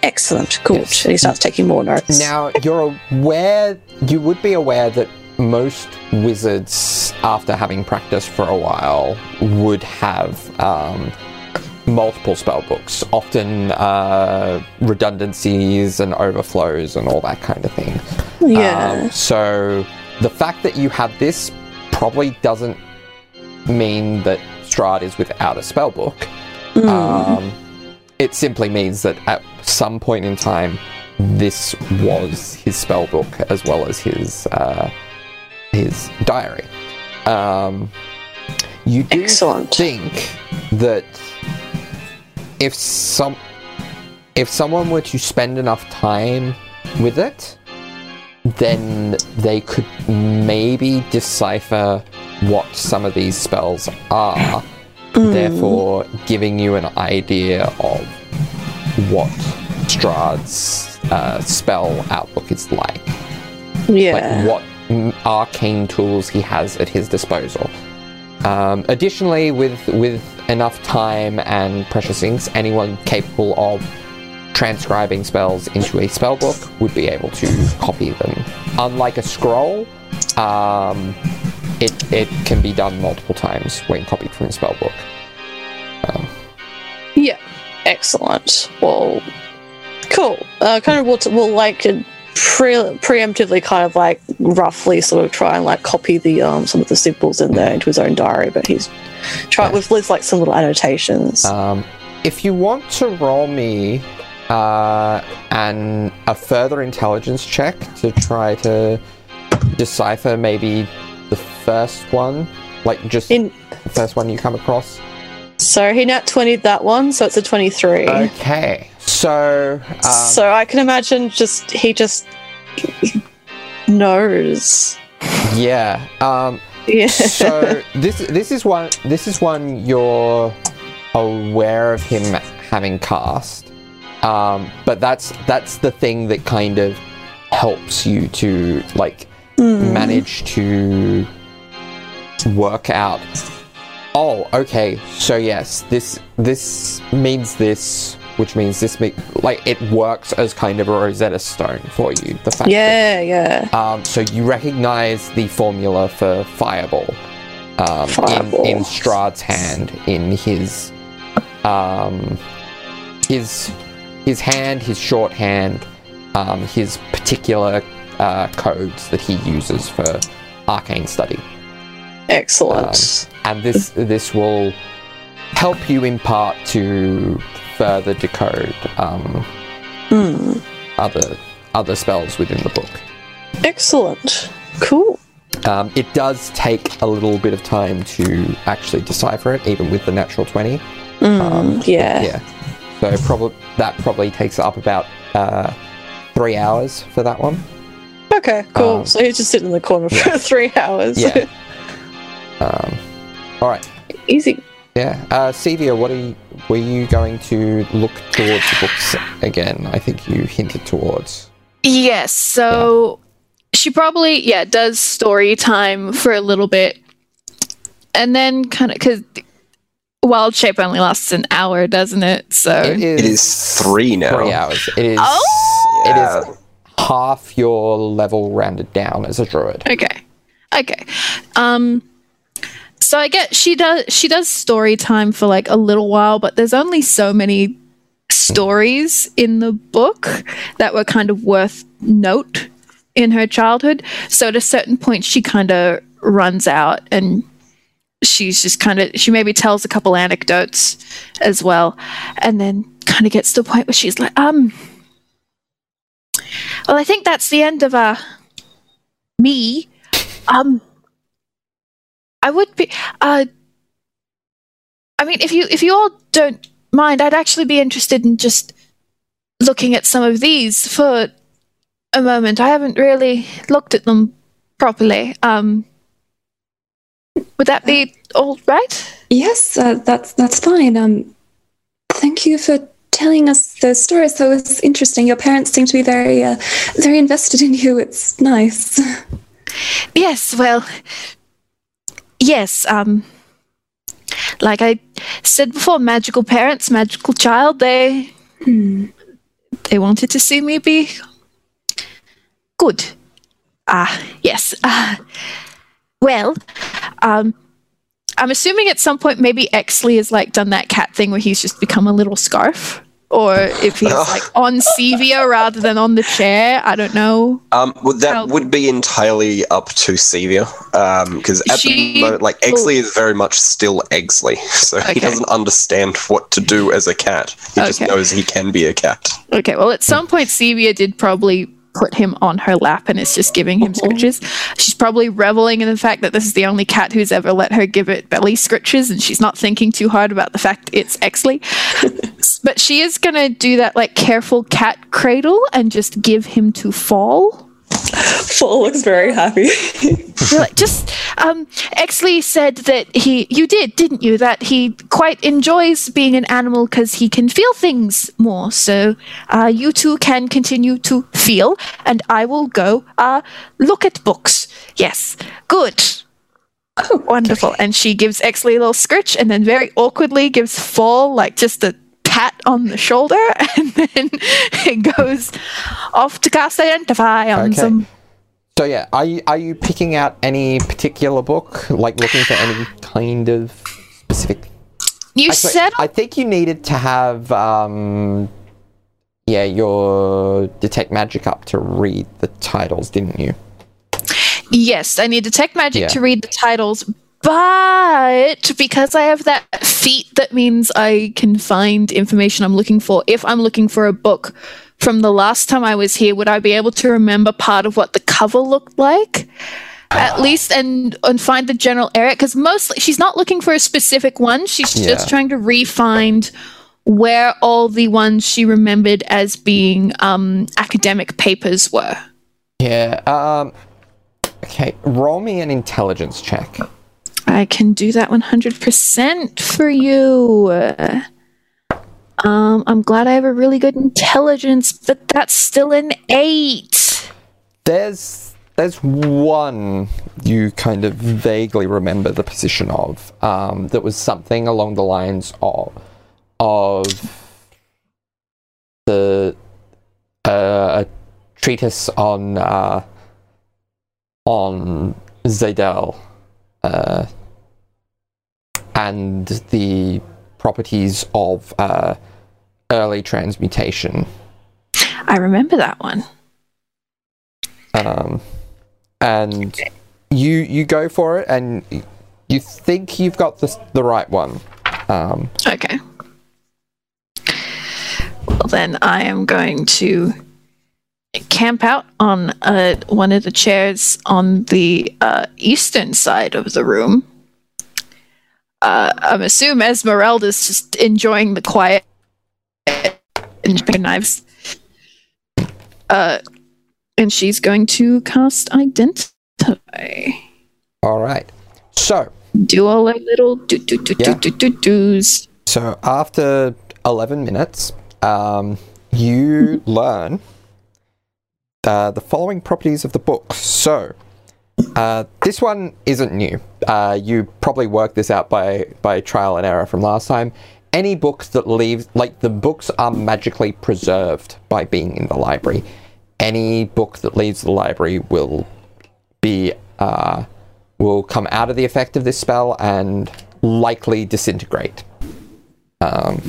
excellent, good. Yes. And he starts taking more notes. Now, you're aware, you would be aware that most wizards, after having practiced for a while, would have um, multiple spell books, often uh, redundancies and overflows and all that kind of thing. yeah. Um, so, the fact that you have this probably doesn't mean that Strahd is without a spell book. Um, it simply means that at some point in time, this was his spell book as well as his uh, his diary. Um, you do Excellent. think that if some if someone were to spend enough time with it, then they could maybe decipher what some of these spells are, therefore giving you an idea of what Strahd's uh, spell outlook is like yeah. like what mm, arcane tools he has at his disposal. Um, additionally, with with enough time and precious inks, anyone capable of transcribing spells into a spell book would be able to copy them. Unlike a scroll, um, it it can be done multiple times when copied from a spell book. Um, Yeah, excellent. Well, cool. Uh, kind of, we'll, we'll like uh, pre- preemptively kind of like roughly sort of try and like copy the um some of the symbols in there into his own diary, but he's trying with like some little annotations. Um, if you want to roll me uh, an a further intelligence check to try to decipher maybe the first one, like just in the first one you come across. so he nat 20 that one, so it's a 23. Okay, so um, so I can imagine just he just knows. yeah. Um, Yeah. so this this is one this is one you're aware of him having cast um, but that's that's the thing that kind of helps you to like manage to work out oh okay so yes this this means this which means this me- like it works as kind of a rosetta stone for you the fact that yeah, yeah. um, so you recognize the formula for fireball, um, Fireball. In, in Strahd's hand, in his, um, his, his hand, his shorthand, um, his particular uh, codes that he uses for arcane study, Excellent. and this this will help you in part to further decode um, Hmm. other other spells within the book. Excellent. Cool. Um, it does take a little bit of time to actually decipher it, even with the natural 20. Mm, yeah. Yeah. So probably that probably takes up about uh, three hours for that one. Okay, cool. Um, so he's just sitting in the corner for yeah. three hours. Yeah. um, all right. Easy. Yeah. Uh, Sevia, what are you, were you going to look towards the books again? I think you hinted towards. Yes, so she probably yeah does story time for a little bit, and then kind of because Wild Shape only lasts an hour, doesn't it? So It is, It is three now. three hours. It is. Oh! It Yeah. is half your level rounded down as a druid. okay, okay. Um, so I get she does she does story time for like a little while, but there's only so many stories in the book that were kind of worth note in her childhood. So at a certain point, she kind of runs out and she's just kind of, she maybe tells a couple anecdotes as well. And then kind of gets to the point where she's like, um, well, I think that's the end of, uh, me. Um, I would be, uh, I mean, if you, if you all don't mind, I'd actually be interested in just looking at some of these for a moment. I haven't really looked at them properly. Um, would that be all right? Yes, uh, that's that's fine. Um, thank you for telling us those stories. That was interesting. Your parents seem to be very, uh, very invested in you. It's nice. Yes, well, yes, um, like I said before, magical parents, magical child, they, they wanted to see me be good. Ah, yes. Ah, well, um, I'm assuming at some point maybe Exley has like done that cat thing where he's just become a little scarf. Or if he's like on Sevia rather than on the chair, I don't know. Um, well, that How- would be entirely up to Sevia, because at She- the moment, like Exley is very much still Exley, so Okay. he doesn't understand what to do as a cat. He just knows he can be a cat. Okay, well, at some point, Sevia did probably put him on her lap and is just giving him uh-huh. scritches. She's probably reveling in the fact that this is the only cat who's ever let her give it belly scritches, and she's not thinking too hard about the fact it's Exley. but she is gonna do that like careful cat cradle and just give him to fall. Fall looks very happy. You're just um Exley said that he you did, didn't you? That he quite enjoys being an animal because he can feel things more. So uh you two can continue to feel and I will go uh look at books. Yes. Good. Oh, Wonderful. And she gives Exley a little scritch and then very awkwardly gives Fall like just a pat on the shoulder and then it goes off to cast identify on Okay. some So yeah, are you are you picking out any particular book, like looking for any kind of specific? you Actually, said I think you needed to have um, yeah, your detect magic up to read the titles, didn't you? Yes, I need detect magic Yeah. to read the titles, but because I have that feat, that means I can find information I'm looking for. If I'm looking for a book from the last time I was here, would I be able to remember part of what the cover looked like? At least and and find the general area because mostly she's not looking for a specific one. She's Yeah. just trying to re-find where all the ones she remembered as being um, academic papers were. Yeah. Um. Okay. Roll me an intelligence check. I can do that 100% for you. Um, I'm glad I have a really good intelligence, but that's still an 8. There's there's one you kind of vaguely remember the position of. Um, that was something along the lines of of the uh, a treatise on uh, on Zadel uh, and the properties of uh, early transmutation. I remember that one. Um, and you you go for it, and you think you've got the the right one. Um, Okay. Well, then I am going to camp out on uh, one of the chairs on the uh, eastern side of the room. Uh, I'm assuming Esmeralda's just enjoying the quiet and knives. Uh, and she's going to cast Identify. all right. So Do all her little do do do Yeah. do do do do's. so after eleven minutes, um, you learn uh, the following properties of the book. So. Uh, this one isn't new. Uh, you probably worked this out by by trial and error from last time. Any books that leave, like the books are magically preserved by being in the library. Any book that leaves the library will be uh, will come out of the effect of this spell and likely disintegrate. Um,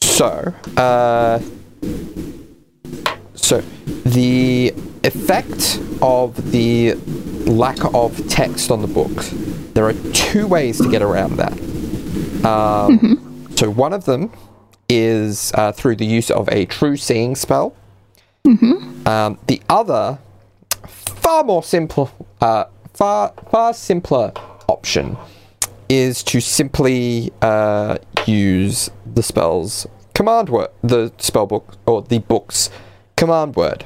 so, uh, so the effect of the lack of text on the books. There are two ways to get around that. Um, So one of them is uh, through the use of a true seeing spell. Um, the other, far more simple, uh, far far simpler option, is to simply uh, use the spell's command word, the spell book or the book's command word.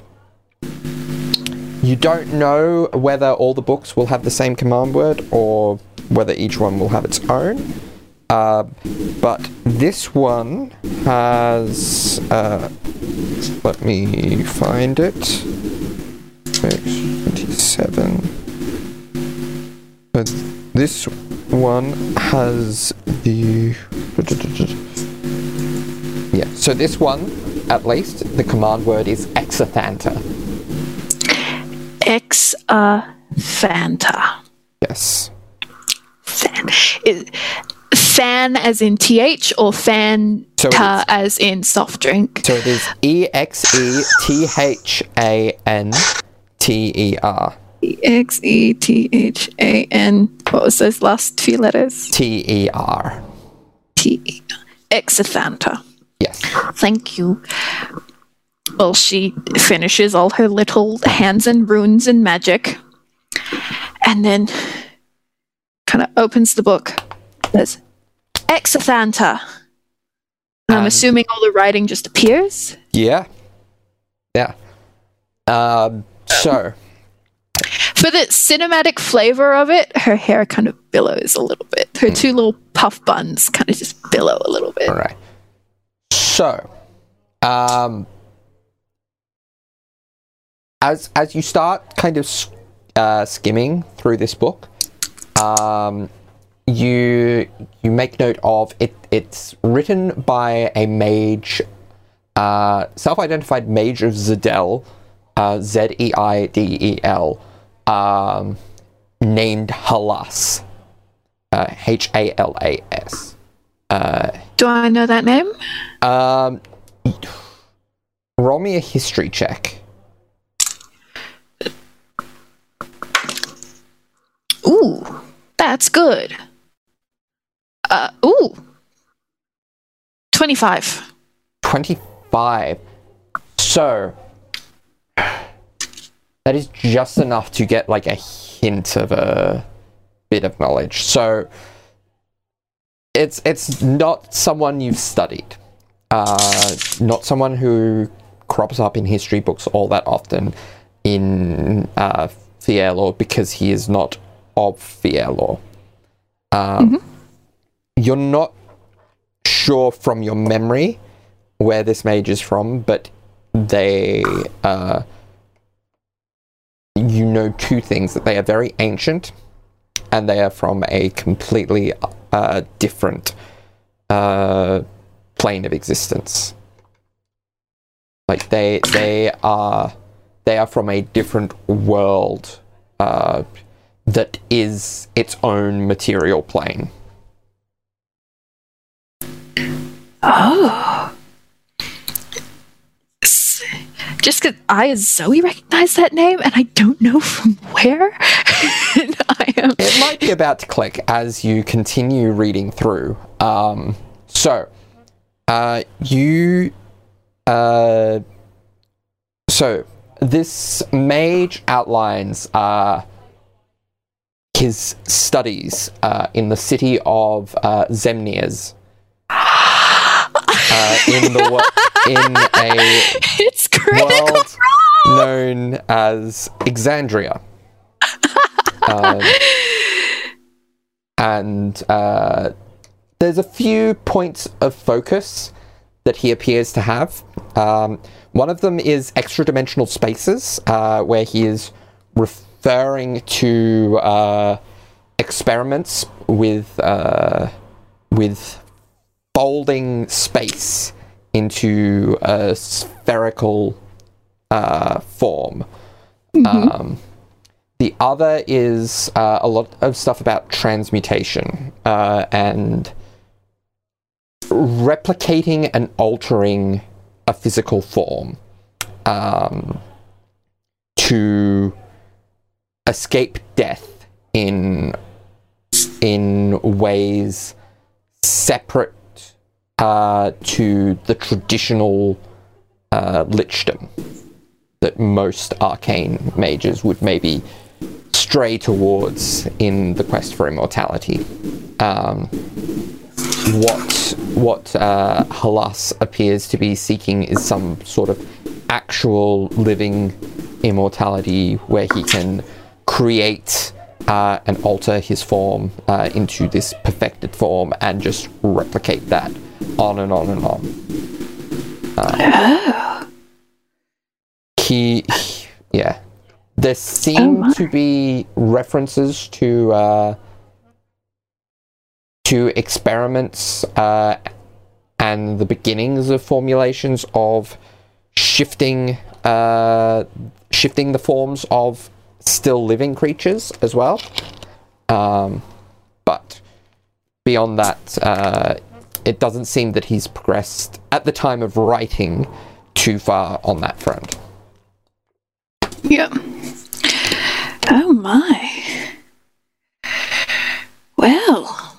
You don't know whether all the books will have the same command word or whether each one will have its own. Uh, but this one has. Uh, let me find it. 27. But this one has the. Yeah, so this one, at least, the command word is Exethanter. Ex Fanta. Yes. Fan. Fan as in th or fan So as in soft drink. So it is E X E T H A N T E R. X e t h a n. What was those last few letters? T E R. T. E. Exethanter. Yes. Thank you. Well, she finishes all her little hands and runes and magic, and then kind of opens the book. Says, Exethanter. And I'm Um, assuming all the writing just appears. Yeah. Yeah. Um, so, For the cinematic flavor of it, her hair kind of billows a little bit. Her two little puff buns kind of just billow a little bit. all right. So, um, as as you start kind of uh, skimming through this book, um, you you make note of it. It's written by a mage, uh, self-identified mage of Zeidel, uh, Z E I D E L, um, named Halas, uh, H A L A S. Do I know that name? Um, roll me a history check. Ooh, that's good. Uh, ooh. 25. 25. So, that is just enough to get like a hint of a bit of knowledge. So, it's it's not someone you've studied, uh, not someone who crops up in history books all that often in uh, Fielor because he is not of Fielor. Um, You're not sure from your memory where this mage is from, but they, uh, you know two things that they are very ancient and they are from a completely uh, different uh, plane of existence. Like they, they are, they are from a different world uh, that is its own material plane. Oh. Just because I, as Zoe, recognize that name and I don't know from where. and I am. It might be about to click as you continue reading through. Um, so, uh, you, uh, so this mage outlines uh, his studies uh, in the city of uh, Zemnias. Uh, in the wo- in a It's critical world role. known as Exandria. Um, and uh, there's a few points of focus that he appears to have. Um, one of them is extra dimensional spaces, uh, where he is referring to uh, experiments with uh, with folding space into a spherical uh, form. Um, the other is uh, a lot of stuff about transmutation uh, and replicating and altering a physical form um, to escape death in in ways separate uh, to the traditional uh, lichdom that most arcane mages would maybe stray towards in the quest for immortality. Um, what what uh, Halas appears to be seeking is some sort of actual living immortality where he can create uh, and alter his form uh, into this perfected form and just replicate that on and on and on. Uh, he, he- yeah. There seem my. to be references to uh, to experiments uh, and the beginnings of formulations of shifting uh, shifting the forms of still living creatures as well. Um, but beyond that, uh, it doesn't seem that he's progressed at the time of writing too far on that front. Yep. Oh my. Well.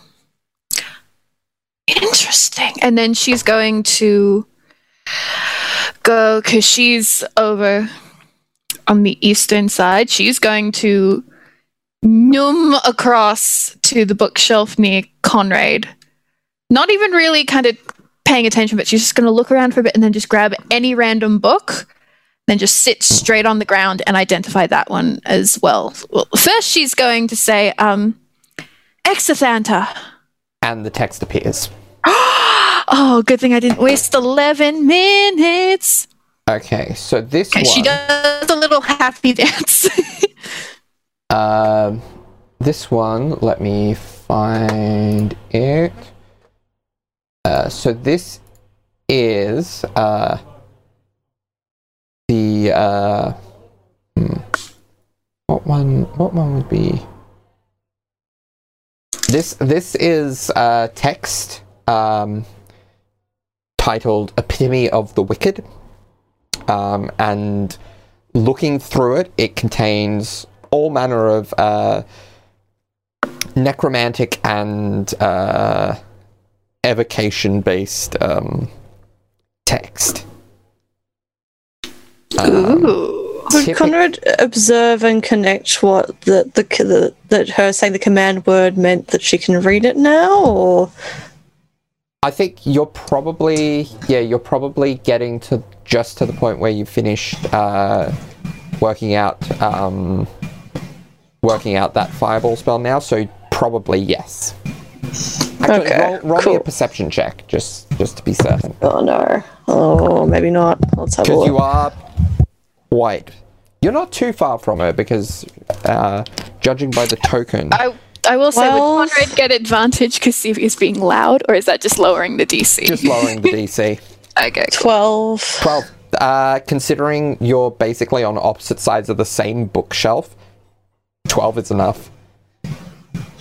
Interesting. And then she's going to go because she's over on the eastern side. She's going to num across to the bookshelf near Conrad. Not even really kind of paying attention, but she's just going to look around for a bit and then just grab any random book then just sit straight on the ground and identify that one as well. well first, she's going to say, um, Exethanter. And the text appears. Oh, good thing I didn't waste 11 minutes. Okay, so this one. she does a little happy dance. Um, this one, let me find it. Uh, so this is uh, the uh, hmm, what one? What one would be? This this is uh, text um, titled "Epitome of the Wicked." Um, and looking through it, it contains all manner of uh, necromantic and uh, evocation-based um, text. Um, Ooh. Would typic- Conrad observe and connect what the, the, the that her saying the command word meant that she can read it now, or I think you're probably yeah you're probably getting to just to the point where you finished uh, working out um, working out that fireball spell now. So probably yes. Actually, Okay, roll, roll me a perception check just just to be certain oh no, oh maybe not. Let's have a because look. you are quite you're not too far from her because uh, judging by the token. I I will say, Well- would Conrad get advantage because he is being loud, or is that just lowering the DC? just lowering the DC. okay. cool. Twelve. 12. Uh, considering you're basically on opposite sides of the same bookshelf, 12 is enough.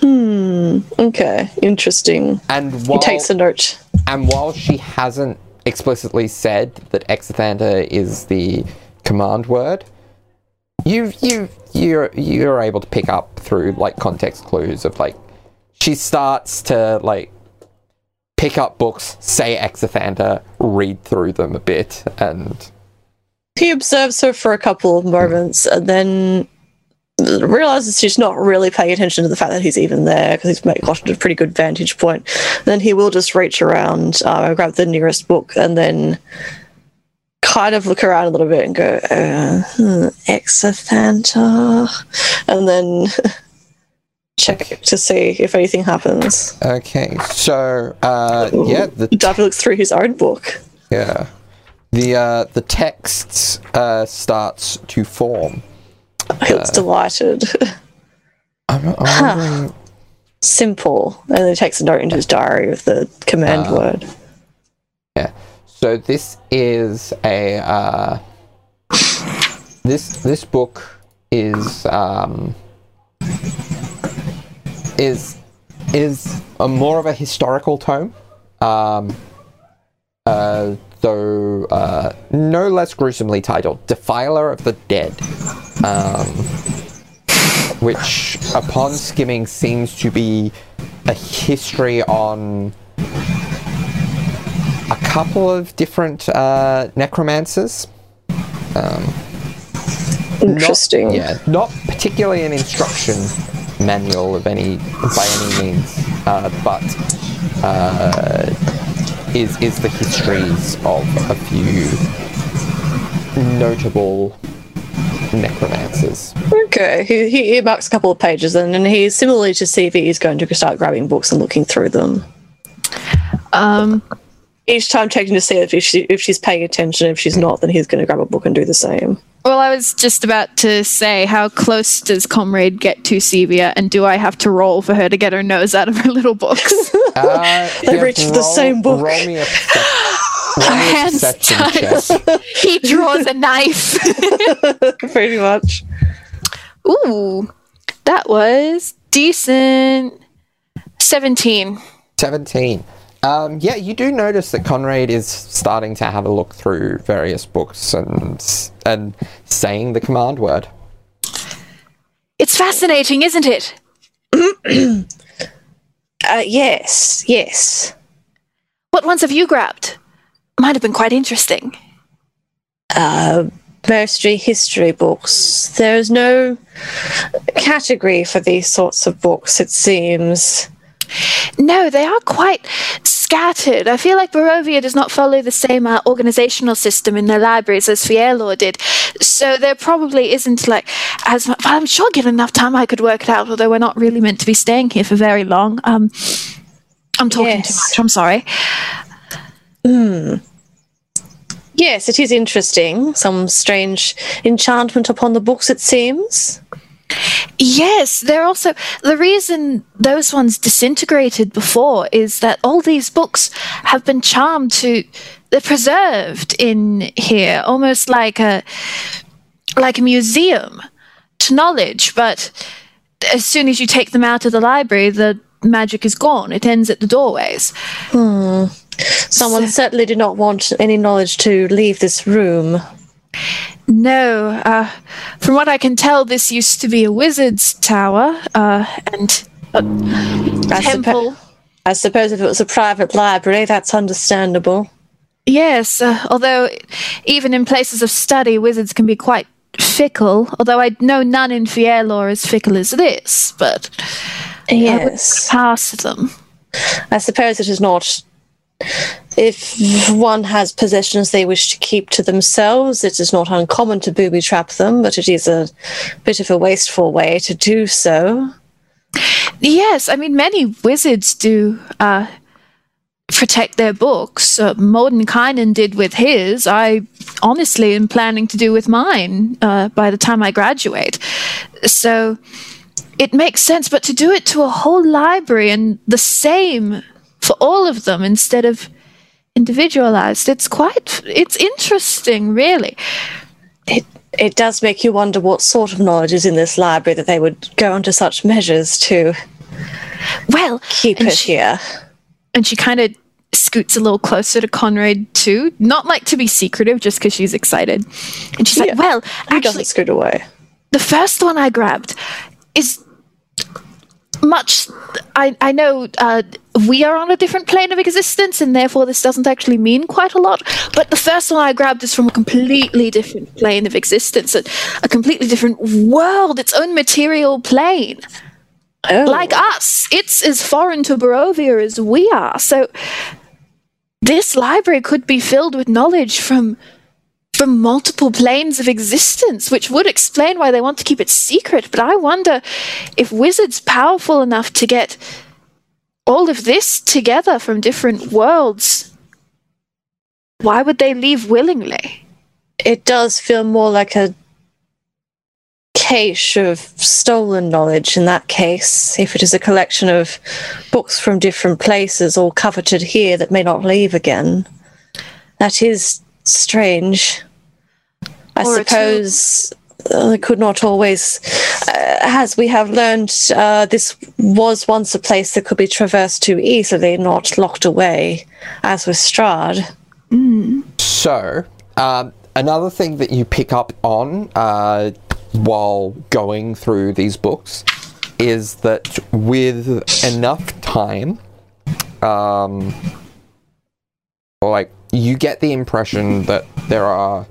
Hmm. Okay, interesting. And He while, takes a note. and while she hasn't explicitly said that Exethanter is the command word, you you you're you're able to pick up through like context clues of like she starts to like pick up books, say Exethanter, read through them a bit, and He observes her for a couple of moments and then realizes she's not really paying attention to the fact that he's even there because he's gotten a pretty good vantage point. Then he will just reach around, uh, grab the nearest book, and then kind of look around a little bit and go, uh, hmm, Exethanter, and then check to see if anything happens. okay. So uh, yeah, the Davy looks through his own book. Yeah. The uh, the text uh, starts to form. He looks delighted. I'm, I'm wondering. Simple. And then he takes a note into his diary with the command Ah. word. Yeah. So this is a uh, this this book is um, is is a more of a historical tome. Um, uh, though uh, no less gruesomely titled "Defiler of the Dead," um, which, upon skimming, seems to be a history on couple of different uh, necromancers. Interesting. Not, yeah, not particularly an instruction manual of any by any means, uh, but uh, is is the histories of a few notable necromancers. Okay. He, he earmarks a couple of pages and then he similarly to CV is going to start grabbing books and looking through them. Um, Each time checking to see if, if, she, if she's paying attention. If she's not, then he's going to grab a book and do the same. well, I was just about to say, how close does Conrad get to Sevia, and do I have to roll for her to get her nose out of her little books? Uh, They yeah, reached the same book. Roll me a, roll me a hands touch. he draws a knife. Pretty much. Ooh, that was decent. 17. 17. Um, yeah, you do notice that Conrad is starting to have a look through various books and and saying the command word. It's fascinating, isn't it? Uh, yes, yes. What ones have you grabbed? Might have been quite interesting. Uh, mostly history books. There is no category for these sorts of books, it seems. No, they are quite scattered. I feel like Barovia does not follow the same uh, organizational system in their libraries as Fielor did. So there probably isn't like as much. I'm sure given enough time I could work it out, although we're not really meant to be staying here for very long. Um, I'm talking too much. I'm sorry. Yes, it is interesting. Some strange enchantment upon the books, it seems. Yes, they're also the reason those ones disintegrated before is that all these books have been charmed to they're preserved in here, almost like a like a museum to knowledge, but as soon as you take them out of the library, the magic is gone. It ends at the doorways. Hmm. Someone certainly did not want any knowledge to leave this room. No, uh, from what I can tell, this used to be a wizard's tower uh, and a I, suppo- temple. I suppose if it was a private library, that's understandable. Yes, uh, although even in places of study, wizards can be quite fickle. Although I know none in Fielor as fickle as this, but Yes. past them. I suppose it is not. If one has possessions they wish to keep to themselves, it is not uncommon to booby trap them, but it is a bit of a wasteful way to do so. Yes, I mean many wizards do uh, protect their books. Uh, Mordenkainen did with his. I honestly am planning to do with mine uh, by the time I graduate. So it makes sense, but to do it to a whole library and the same for all of them instead of individualized, it's quite it's interesting, really. It it does make you wonder what sort of knowledge is in this library that they would go into such measures to Well, keep it she- here. and she kind of scoots a little closer to Conrad too, not like to be secretive, just because she's excited. And she's Yeah. like, "Well, actually, doesn't scoot away? the first one I grabbed is much. I I know uh, we are on a different plane of existence, and therefore this doesn't actually mean quite a lot. But the first one I grabbed is from a completely different plane of existence, a, a completely different world, its own material plane Oh, like us. It's as foreign to Barovia as we are. So this library could be filled with knowledge from from multiple planes of existence, which would explain why they want to keep it secret. But I wonder if wizards powerful enough to get all of this together from different worlds, why would they leave willingly? it does feel more like a cache of stolen knowledge in that case, if it is a collection of books from different places all coveted here that may not leave again. That is strange. I Or suppose uh, could not always, uh, as we have learned, uh, this was once a place that could be traversed too easily, not locked away, as with Strahd. So, um, another thing that you pick up on uh, while going through these books is that with enough time, um, like you get the impression that there are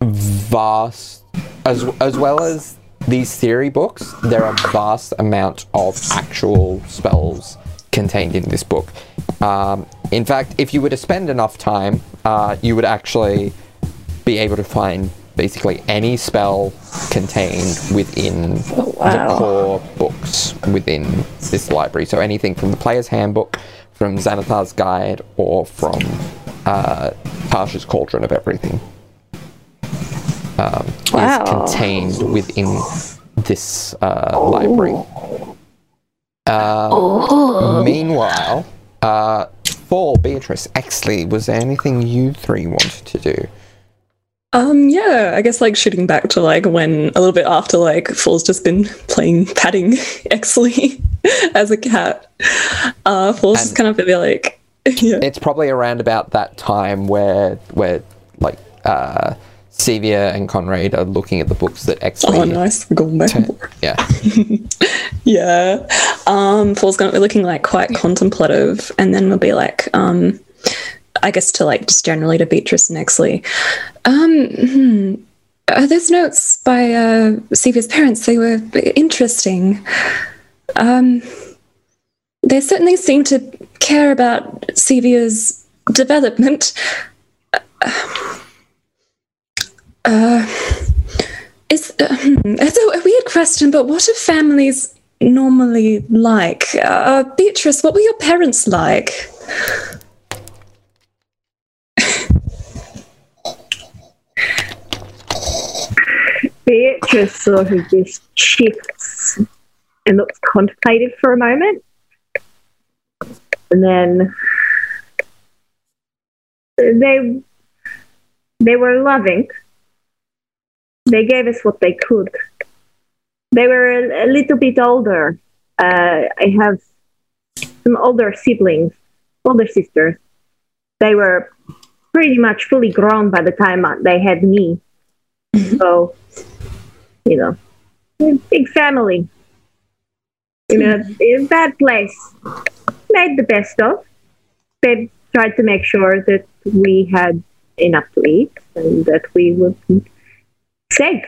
vast, as as well as these theory books, there are vast amount of actual spells contained in this book. Um, in fact, if you were to spend enough time, uh, you would actually be able to find basically any spell contained within the wow. core books within this library. So anything from the Player's Handbook, from Xanathar's Guide, or from uh, Tasha's Cauldron of Everything um, Wow. is contained within this uh, library. Uh, Meanwhile, uh, for Beatrice, Exley, was there anything you three wanted to do? Um, yeah, I guess like shooting back to like when a little bit after like Fool's just been playing padding Exley as a cat. Uh, just And- kind of be like, yeah. It's probably around about that time where, where like, uh, Sevia and Conrad are looking at the books that Exley. Oh, nice. Going and forth. Yeah. Yeah. Um, Fool's gonna be looking like quite contemplative, and then we'll be like, um, I guess to like just generally to Beatrice and Exley. Um, hmm, uh, those notes by uh, Sevia's parents, they were interesting. Um, they certainly seem to care about Sevia's development. Uh, it's, uh, hmm, it's a, a weird question, but what are families normally like? Uh, Beatrice, what were your parents like? Beatrice sort of just shifts and looks contemplative for a moment. And then they they were loving. They gave us what they could. They were a, a little bit older. Uh, I have some older siblings, older sisters. They were pretty much fully grown by the time they had me. so, you know, big family. In a, in a bad place. Made the best of. They tried to make sure that we had enough to eat and that we be safe.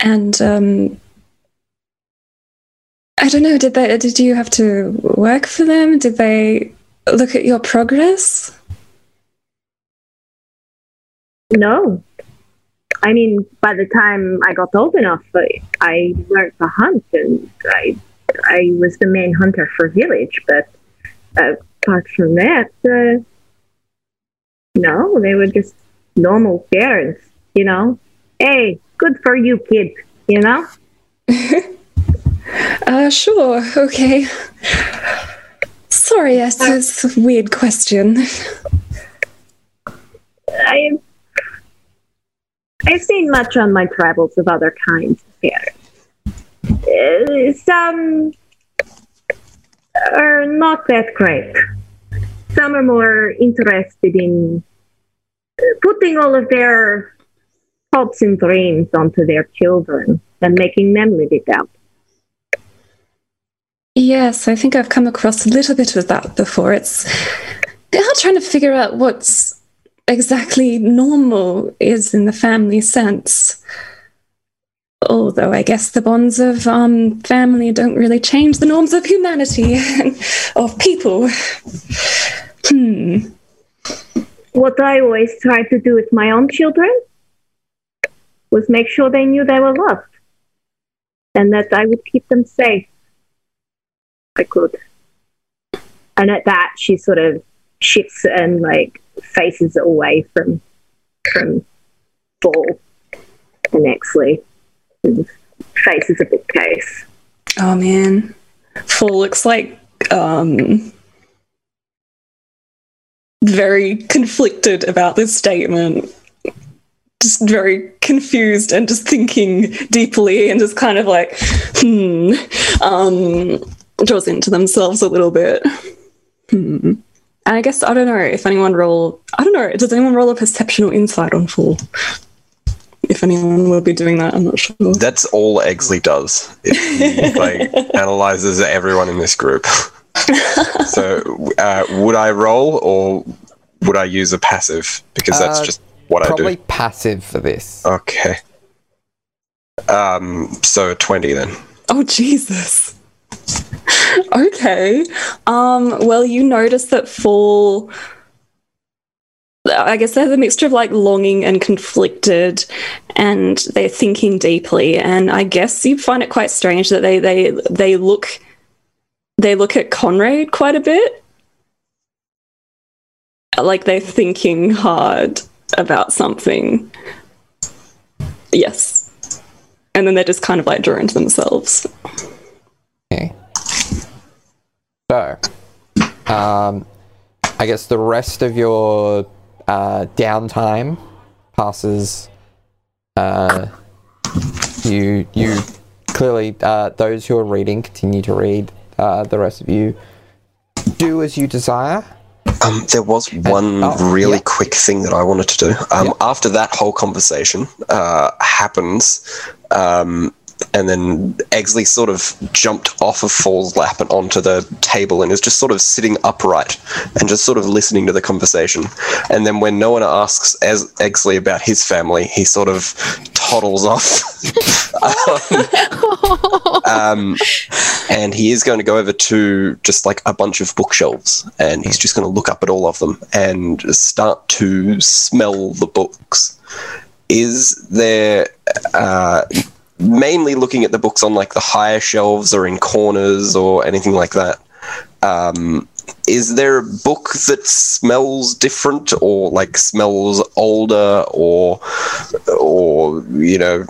And um, I don't know. Did they? Did you have to work for them? Did they look at your progress? No. I mean, by the time I got old enough, I, I learned to hunt, and I I was the main hunter for village. But uh, apart from that, uh, no, they were just normal parents. You know, hey, good for you, kid. You know. uh, sure. Okay. Sorry, that's a weird question. I I've seen much on my travels of other kinds of parents. Uh, some are not that great. Some are more interested in putting all of their hopes and dreams onto their children and making them live it out. Yes, I think I've come across a little bit of that before. It's I'm trying to figure out what's exactly normal is in the family sense. Although I guess the bonds of um, family don't really change the norms of humanity of people. Hmm. What I always tried to do with my own children was make sure they knew they were loved and that I would keep them safe. I could. And at that, she sort of shifts and like faces away from from Fall and Exley. Faces a bookcase. Oh man, Fall looks like um very conflicted about this statement. Just very confused and just thinking deeply and just kind of like, hmm, um, draws into themselves a little bit. Hmm. And I guess I don't know if anyone roll. I don't know. Does anyone roll a perception or insight on four? If anyone will be doing that, I'm not sure. That's all Exley does. It, like analyzes everyone in this group. so, uh, would I roll or would I use a passive? Because that's Uh, just what I do. Probably do. passive for this. Okay. Um. So twenty then. Oh Jesus. okay. Um, well, you notice that Fall. I guess there's a mixture of like longing and conflicted, and they're thinking deeply. And I guess you find it quite strange that they they they look they look at Conrad quite a bit, like they're thinking hard about something. Yes, and then they're just kind of like drawing to themselves. Okay. So, um, I guess the rest of your uh, downtime passes. Uh, you you clearly uh, those who are reading continue to read. Uh, the rest of you do as you desire. Um, there was one oh, really yeah. quick thing that I wanted to do. Um, Yeah. After that whole conversation uh, happens, um, and then Exley sort of jumped off of Fall's lap and onto the table and is just sort of sitting upright and just sort of listening to the conversation. And then when no one asks as Exley about his family, he sort of toddles off. um, and he is going to go over to just like a bunch of bookshelves and he's just going to look up at all of them and start to smell the books. Is there uh, mainly looking at the books on like the higher shelves or in corners or anything like that? Um, is there a book that smells different or like smells older or or you know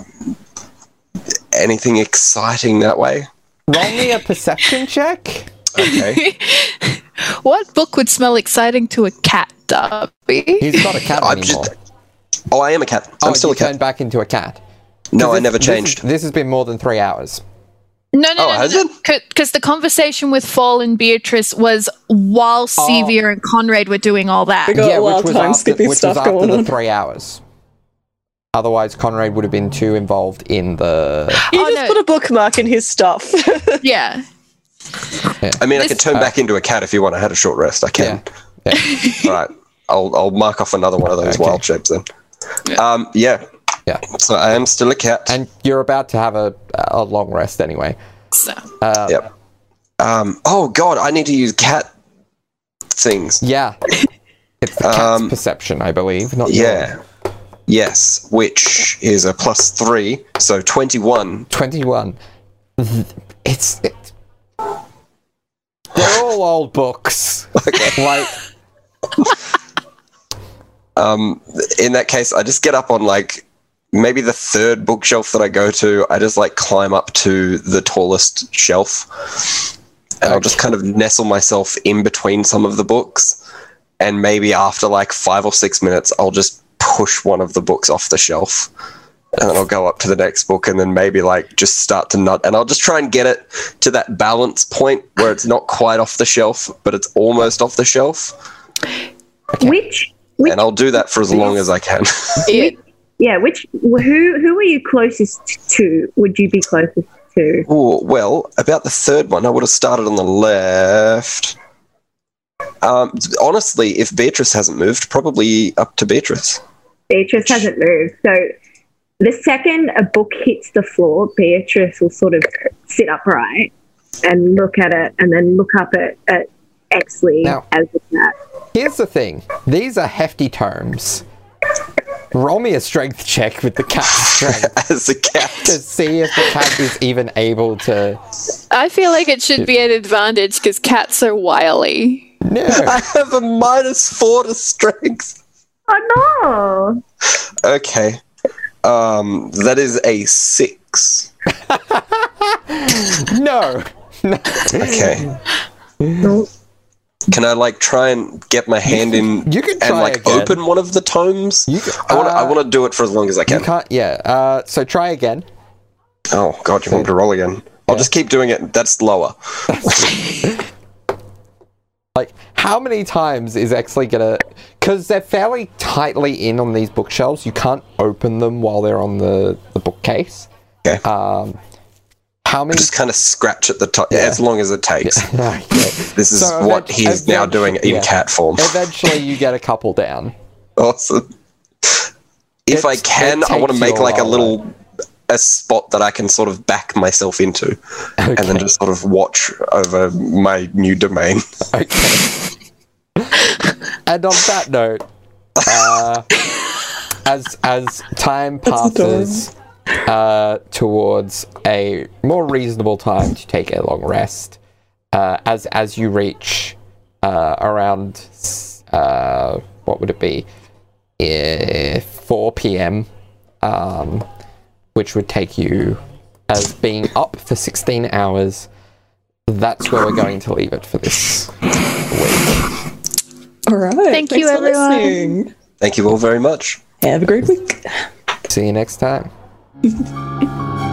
anything exciting that way? Roll me a perception check. Okay. What book would smell exciting to a cat, Darby? He's not a cat I'm anymore. just. Oh, I am a cat. I'm oh, still you a cat. turned back into a cat. No, I This- never changed. This, has been more than three hours. No, no, Oh, no, has no, it? Because the conversation with Fall and Beatrice was while Sevia and Conrad were doing all that. We got yeah, a which was time after, which stuff was after going the on. three hours. Otherwise, Conrad would have been too involved in the. He Oh, just no. put a bookmark in his stuff. Yeah. I mean, I This- can turn back into a cat if you want. I had a short rest. I can. Yeah. All right. I'll, I'll mark off another one of those Okay. wild shapes then. Um, yeah. Yeah. So I am still a cat. And you're about to have a, a long rest anyway. So Uh, yep. Um, oh god, I need to use cat things. Yeah. It's the cat's Um, perception, I believe. Not yours. Yeah. Yes, which is a plus three, so twenty-one. 21. It's. It, they're all old books. Like, Um, in that case, I just get up on like maybe the third bookshelf that I go to. I just like climb up to the tallest shelf, and I'll just kind of nestle myself in between some of the books. And maybe after like five or six minutes, I'll just push one of the books off the shelf. And then I'll go up to the next book and then maybe like just start to nut. And I'll just try and get it to that balance point where it's not quite off the shelf, but it's almost off the shelf. Which, which And I'll do that for as long as I can. it, yeah, which who who are you closest to? Would you be closest to? Oh, well, about the third one, I would have started on the left. Um, honestly, if Beatrice hasn't moved, probably up to Beatrice. Beatrice hasn't moved. So the second a book hits the floor, Beatrice will sort of sit upright and look at it and then look up at, at Exley Now- as the cat. here's the thing these are hefty tomes. Roll me a strength check with the cat's strength As a cat. to see if the cat is even able to. I feel like it should be an advantage because cats are wily. No. I have a minus four to strength. Oh no! Okay. Um, that is a six. No. No. Okay. No. Can I like try and get my hand in You can and like again. open one of the tomes? You can- I want to. I uh, want to do it for as long as I You can. can't. Yeah. Uh, so try again. Oh God, you want me to roll again? I'll just keep doing it. That's lower. Like, how many times is actually gonna? Because they're fairly tightly in on these bookshelves. You can't open them while they're on the the bookcase. Okay. Um, how many? just kind of scratch at the top as long as it takes. Okay. This is So what event- he is now doing in yeah. cat form. Eventually, you get a couple down. awesome. If I can, I want to make like a little a spot that I can sort of back myself into, and then just sort of watch over my new domain. Okay. and on that note, uh, as as time passes uh, towards a more reasonable time to take a long rest, uh, as as you reach uh, around uh, what would it be, uh, four p.m., um, which would take you as being up for sixteen hours. That's where we're going to leave it for this week. All right. Thank you, everyone. listening. Thank you all very much. Have a great week. See you next time. 嗯。